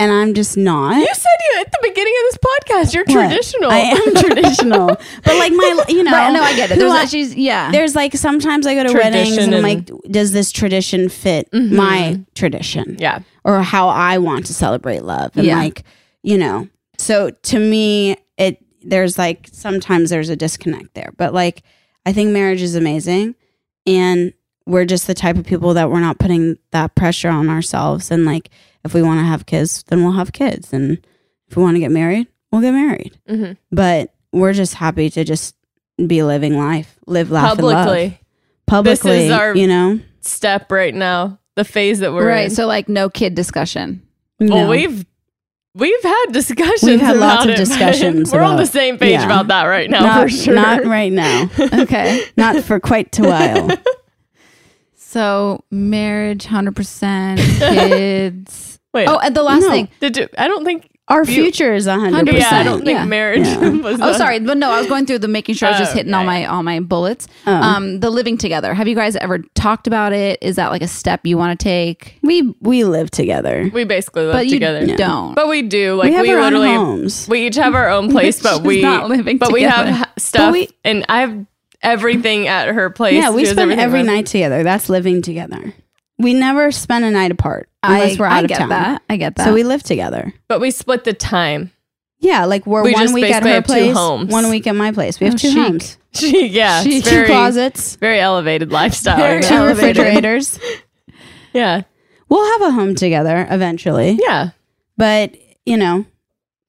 and I'm just not. You said you at the beginning of this podcast, you're What? traditional. I am traditional, but like my, you know, right, no, I get it. There's I- she's yeah. there's like sometimes I go to weddings Tradition and I'm and- like, does this tradition fit Mm-hmm. my tradition? yeah. Or how I want to celebrate love. And Yeah. like, you know, so to me, it, there's like, sometimes there's a disconnect there, but like, I think marriage is amazing. And we're just the type of people that we're not putting that pressure on ourselves. And like, if we want to have kids, then we'll have kids. And if we want to get married, we'll get married. Mhm. But we're just happy to just be living life, live, laugh, and love Publicly. publicly. This is our- you know, Step right now. The phase that we're right. in. So like no kid discussion. well, we've we've had discussions. We've had about lots of it, discussions We're on the same page yeah. about that right now not, for sure. not right now, Okay. not for quite a while. so marriage, hundred percent kids. Wait. Oh, and the last No. thing. did you, I don't think. Our You- future is a hundred Yeah, I don't think yeah. marriage Yeah. was. Oh, sorry, but no, I was going through the making sure I was just hitting all my all my bullets. Oh. Um, the living together. Have you guys ever talked about it? Is that like a step you want to take? We we live together. We basically live But you together. don't. But we do. Like we have our literally. own homes. We each have our own place, but we not living But we have stuff, we- and I have everything at her place. yeah, we spend every night together. That's living together. We never spend a night apart unless I, we're out I of get town. that. I get that. So we live together. But we split the time. Yeah, like we're We one just week at basically her have two place, homes. one week at my place. We have Oh, two chic. homes, She, yeah, two very, closets, very elevated lifestyle. Very you two know? elevated. refrigerators. Yeah, we'll have a home together eventually, yeah. but you know,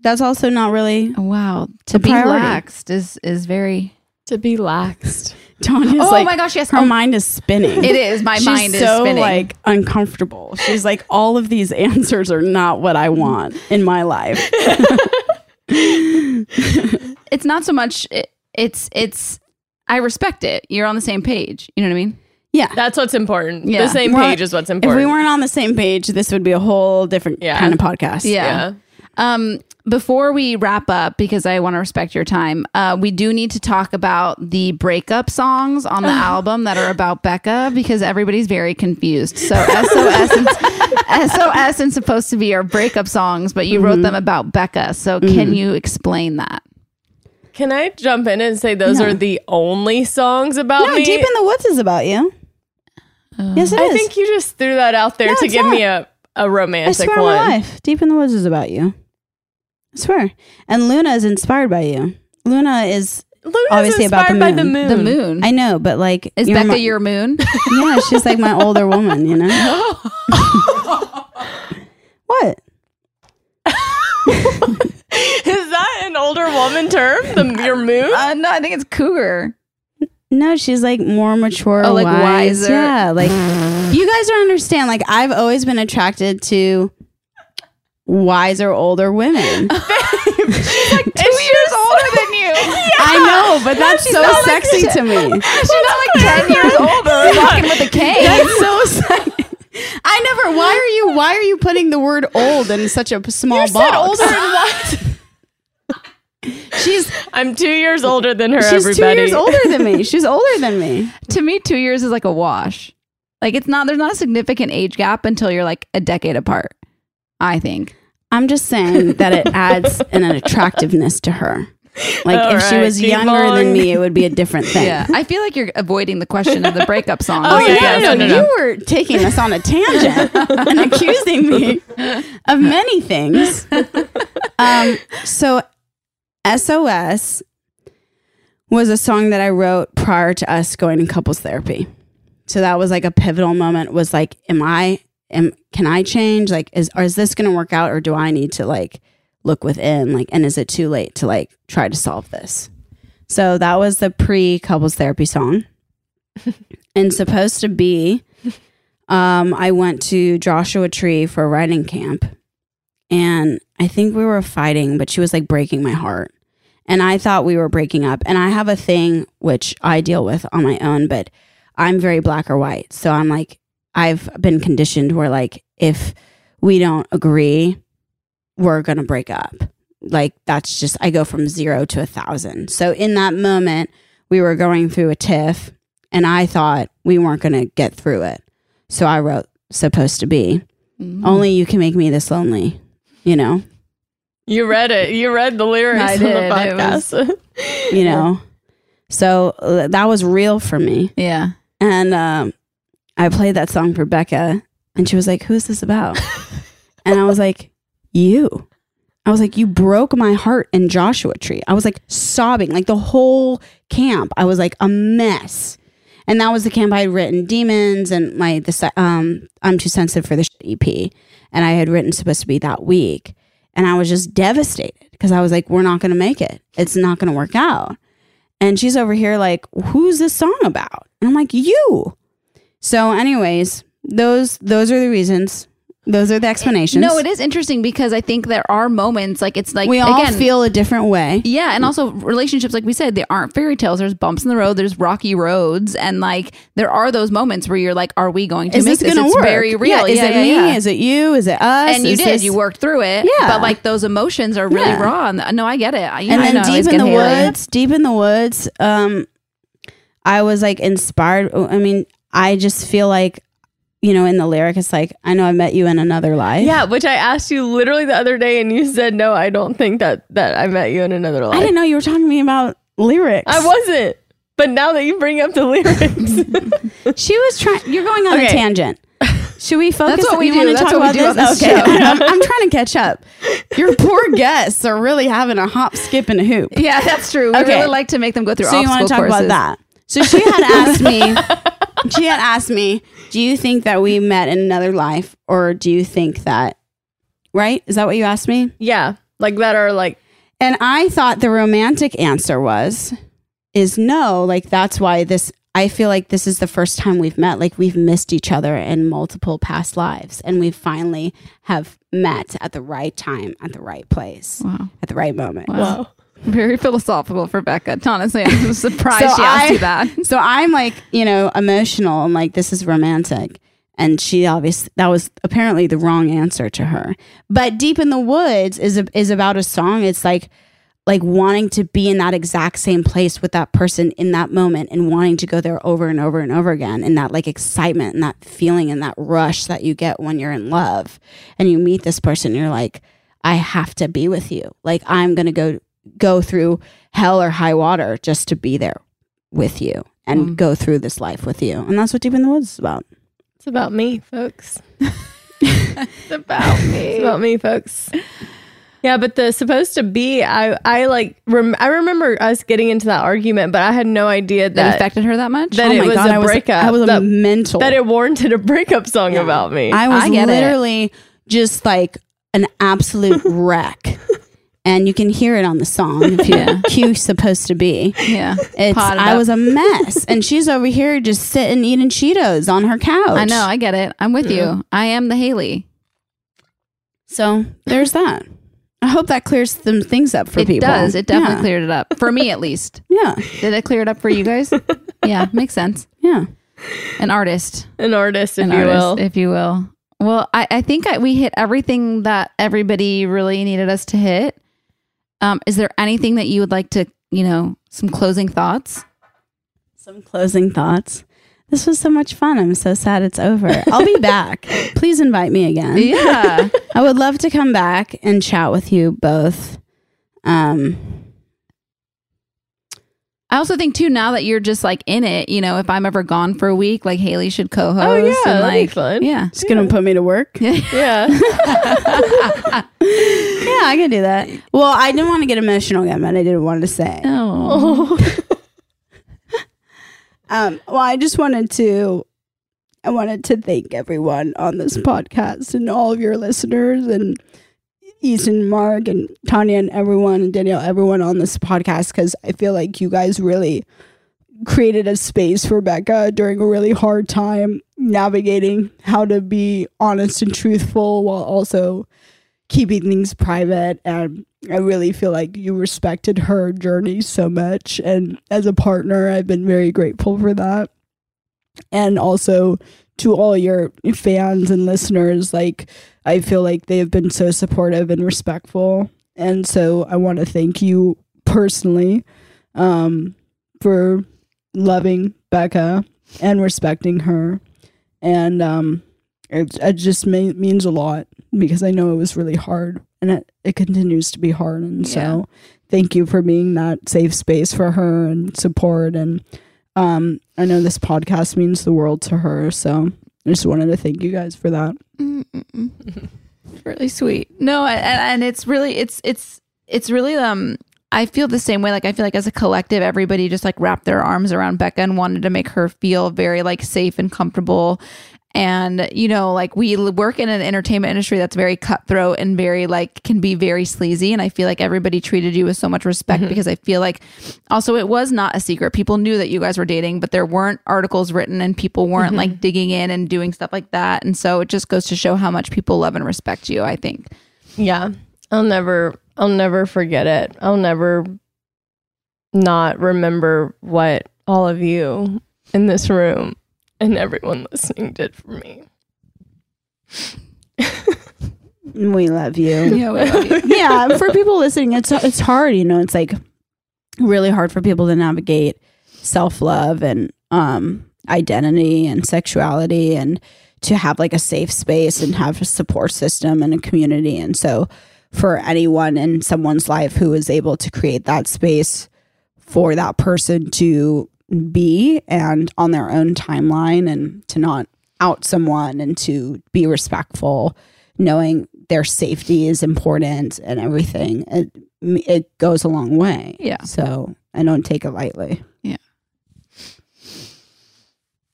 that's also not really. Wow. To be priority. laxed is is very. To be laxed. Tanya's Oh like, my gosh, yes. her Oh, mind is spinning. It is. My She's mind is so spinning. like uncomfortable. She's like, all of these answers are not what I want in my life. it's not so much. It, it's it's. I respect it. You're on the same page. You know what I mean? Yeah. That's what's important. Yeah. The same We're- page is what's important. if we weren't on the same page, this would be a whole different Yeah. kind of podcast. Yeah. Um, before we wrap up, because I want to respect your time, uh, we do need to talk about the breakup songs on the album that are about Becca because everybody's very confused. So SOS and SOS and supposed to be our breakup songs, but you wrote mm-hmm. them about Becca. So can mm-hmm. you explain that? Can I jump in and say those No. are the only songs about No, me? Deep in the Woods is about you. Uh, yes, it I is. think you just threw that out there No, to give not. me a romantic swear on one. my life. Deep in the Woods is about you. I swear. And Luna is inspired by you. Luna is Luna's Obviously about the inspired by the moon. moon. The moon. I know, but like Is you're Becca my- your moon? Yeah, she's like my older woman, you know? what? Is that an older woman term? The, your moon? uh, no, I think it's cougar. No, she's like more mature, Oh, like wise. wiser. Yeah, like you guys don't understand. Like I've always been attracted to wiser older women. She's like Two years older than you. I know, but that's so sexy to me. She's not like 10 years older walking with a cane. That's so sexy. I never. Why are you? Why are you putting the word old in such a small You box? said older and what? She's I'm two years older than her, she's everybody. two years older than me. She's older than me. to me, two years is like a wash. Like it's not. There's not a significant age gap until you're like a decade apart. I think. I'm just saying that it adds an attractiveness to her. Like All if she right, was keep younger on. than me, it would be a different thing. Yeah, I feel like you're avoiding the question of the breakup song. Oh, yeah, no, yeah, no, no, no, no. You were taking us on a tangent and accusing me of many things. Um, so, SOS was a song that I wrote prior to us going to couples therapy. So that was like a pivotal moment. Was like, am I? Am can I change? Like, is or is this going to work out, or do I need to like look within? Like, and is it too late to like try to solve this? So that was the pre couples therapy song and supposed to be um i went to joshua tree for a writing camp and i think we were fighting but she was like breaking my heart and i thought we were breaking up and i have a thing which i deal with on my own but i'm very black or white so i'm like i've been conditioned where like if we don't agree we're gonna break up like that's just i go from zero to a thousand so in that moment we were going through a tiff and I thought we weren't going to get through it. So I wrote supposed to be. Mhm. Only you can make me this lonely, you know? You read it. You read the lyrics I on did. the It was- podcast. You know. So uh, that was real for me. Yeah. And um, I played that song for Becca and she was like, "Who is this about?" and I was like, "You." I was like, "You broke my heart in Joshua Tree." I was like sobbing, like the whole camp. I was like a mess. And that was the camp I had written Demons and my the se- um I'm too sensitive for the Shit EP and I had written supposed to be that week and I was just devastated because I was like we're not going to make it. It's not going to work out. And she's over here like who's this song about? And I'm like you. So anyways, those those are the reasons. Those are the explanations. No, it is interesting because I think there are moments like it's like we all again, feel a different way. Yeah, and also relationships, like we said, they aren't fairy tales. There's bumps in the road. There's rocky roads, and like there are those moments where you're like, "Are we going to Is make this this?" going to It's work? very real. Yeah, is Yeah, it yeah, me? Is it you? Is it us? and you Is did. this- You worked through it. Yeah. but like those emotions are really raw. And no, I get it. I, you and know, then know, deep in the woods, deep in the woods, um, I was like inspired. I mean, I just feel like, you know, in the lyric, it's like, I know I met you in another life. yeah, which I asked you literally the other day, and you said no. I don't think that that I met you in another life. I didn't know you were talking to me about lyrics. I wasn't. But now that you bring up the lyrics, She was trying. You're going on a tangent. Should we focus? That's what we do. wanna That's talk what we about do this? Okay, show. I'm, I'm trying to catch up. Your poor guests are really having a hop, skip, and a hoop. Yeah, that's true. We Okay. really like to make them go through all school parts. so you want to talk courses. about that? So she had asked me. she had asked me, "Do you think that we met in another life, or do you think that?" Right? Is that what you asked me? Yeah, like that are like And I thought the romantic answer was is no, like that's why this I feel like this is the first time we've met. Like we've missed each other in multiple past lives and we finally have met at the right time, at the right place, Wow. at the right moment. Wow. Very philosophical for Becca. Honestly, I'm surprised So she asked I- you that. So I'm like, you know, emotional and like this is romantic. And she obviously that was apparently the wrong answer to her. But Deep in the Woods is a, is about a song. It's like like wanting to be in that exact same place with that person in that moment and wanting to go there over and over and over again and that like excitement and that feeling and that rush that you get when you're in love and you meet this person you're like I have to be with you. Like I'm going to go go through hell or high water just to be there with you and mm. go through this life with you. And that's what Deep in the Woods is about. it's about me, folks. It's about me. It's about me, folks. Yeah, but the supposed to be, I, I like, rem- I remember us getting into that argument, but I had no idea That that affected her that much? that Oh it was God, a I breakup. I was a that, mental. that it warranted a breakup song Yeah. about me. I was I get it. literally just like an absolute wreck. And you can hear it on the song if you Yeah. cue supposed to be. yeah. It's Potted I up. was a mess. and she's over here just sitting eating Cheetos on her couch. I know. I get it. I'm with you. Mm-hmm. I am the Hayley. So there's that. I hope that clears some things up for it people. It does. It definitely yeah. cleared it up. For me, at least. Yeah. Did it clear it up for you guys? yeah, makes sense. Yeah. An artist. An artist, if An you artist, will. if you will. Well, I, I think I, we hit everything that everybody really needed us to hit. Um, is there anything that you would like to, you know, some closing thoughts? Some closing thoughts. This was so much fun. I'm so sad it's over. I'll be back. Please invite me again. Yeah. I would love to come back and chat with you both. Um, I also think too now that you're just like in it, you know, if I'm ever gone for a week, like Hayley should co-host. Oh, yeah, and that'd be like, fun. Yeah. just gonna put me to work. yeah. Yeah, I can do that. Well, I didn't want to get emotional again, but I didn't want to say. Oh. Um, well, I just wanted to, I wanted to thank everyone on this podcast and all of your listeners and Ethan, Mark, and Tanya, and everyone, and Danielle, everyone on this podcast, because I feel like you guys really created a space for Becca during a really hard time navigating how to be honest and truthful while also keeping things private and I really feel like you respected her journey so much and as a partner I've been very grateful for that. And also to all your fans and listeners like I feel like they have been so supportive and respectful and so I want to thank you personally um for loving Becca and respecting her and um it, it just ma- means a lot because I know it was really hard and it, it continues to be hard. And so Yeah. thank you for being that safe space for her and support. And um, I know this podcast means the world to her. So I just wanted to thank you guys for that. really sweet. No, and, and it's really it's it's it's really um I feel the same way. Like I feel like as a collective, everybody just like wrapped their arms around Becca and wanted to make her feel very like safe and comfortable. And you know, like we work in an entertainment industry that's very cutthroat and very like can be very sleazy. And I feel like everybody treated you with so much respect mm-hmm. because I feel like also it was not a secret. People knew that you guys were dating, but there weren't articles written and people weren't like mm-hmm. digging in and doing stuff like that. And so it just goes to show how much people love and respect you. I think. Yeah. I'll never I'll never forget it. I'll never not remember what all of you in this room and everyone listening did for me. We love you. Yeah, we love you. yeah, for people listening, it's it's hard. You know, it's like really hard for people to navigate self love and um, identity and sexuality, and to have like a safe space and have a support system and a community. And so, for anyone in someone's life who is able to create that space for that person to be and on their own timeline and to not out someone and to be respectful, knowing their safety is important and everything. It, it goes a long way. Yeah. So I don't take it lightly.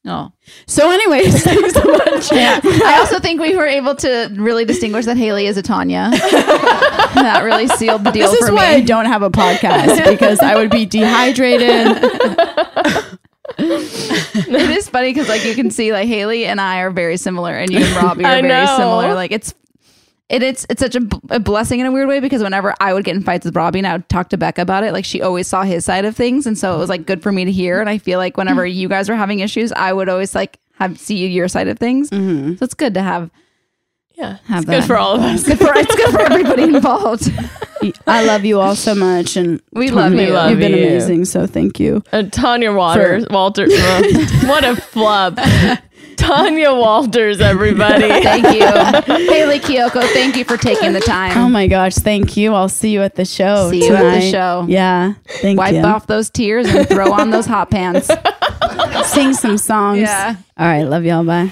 Oh. So, anyways, thanks so much. Yeah. I also think we were able to really distinguish that Hayley is a Tanya. that really sealed the deal This is for why me. I don't have a podcast because I would be dehydrated. it is funny because like you can see like Hayley and I are very similar, and you and Robbie are I very know. similar. Like it's. It, it's it's such a blessing in a weird way because whenever I would get in fights with Robbie and I would talk to Becca about it, like she always saw his side of things, and so it was like good for me to hear. And I feel like whenever you guys were having issues, I would always like have see your side of things. So it's good to have Yeah, have it's good for all of us. It's good for it's good for everybody involved. I love you all so much, and We love We you. love you've been you. amazing. So thank you. Uh, Tanya Waters, Walter. uh, what a flub. Tanya Walters, everybody. Thank you, Hayley Kiyoko. Thank you for taking the time. Oh my gosh, thank you. I'll see you at the show. See you at the show. Yeah, thank Wipe you. off those tears and throw on those hot pants. Sing some songs. Yeah. All right, love y'all. Bye.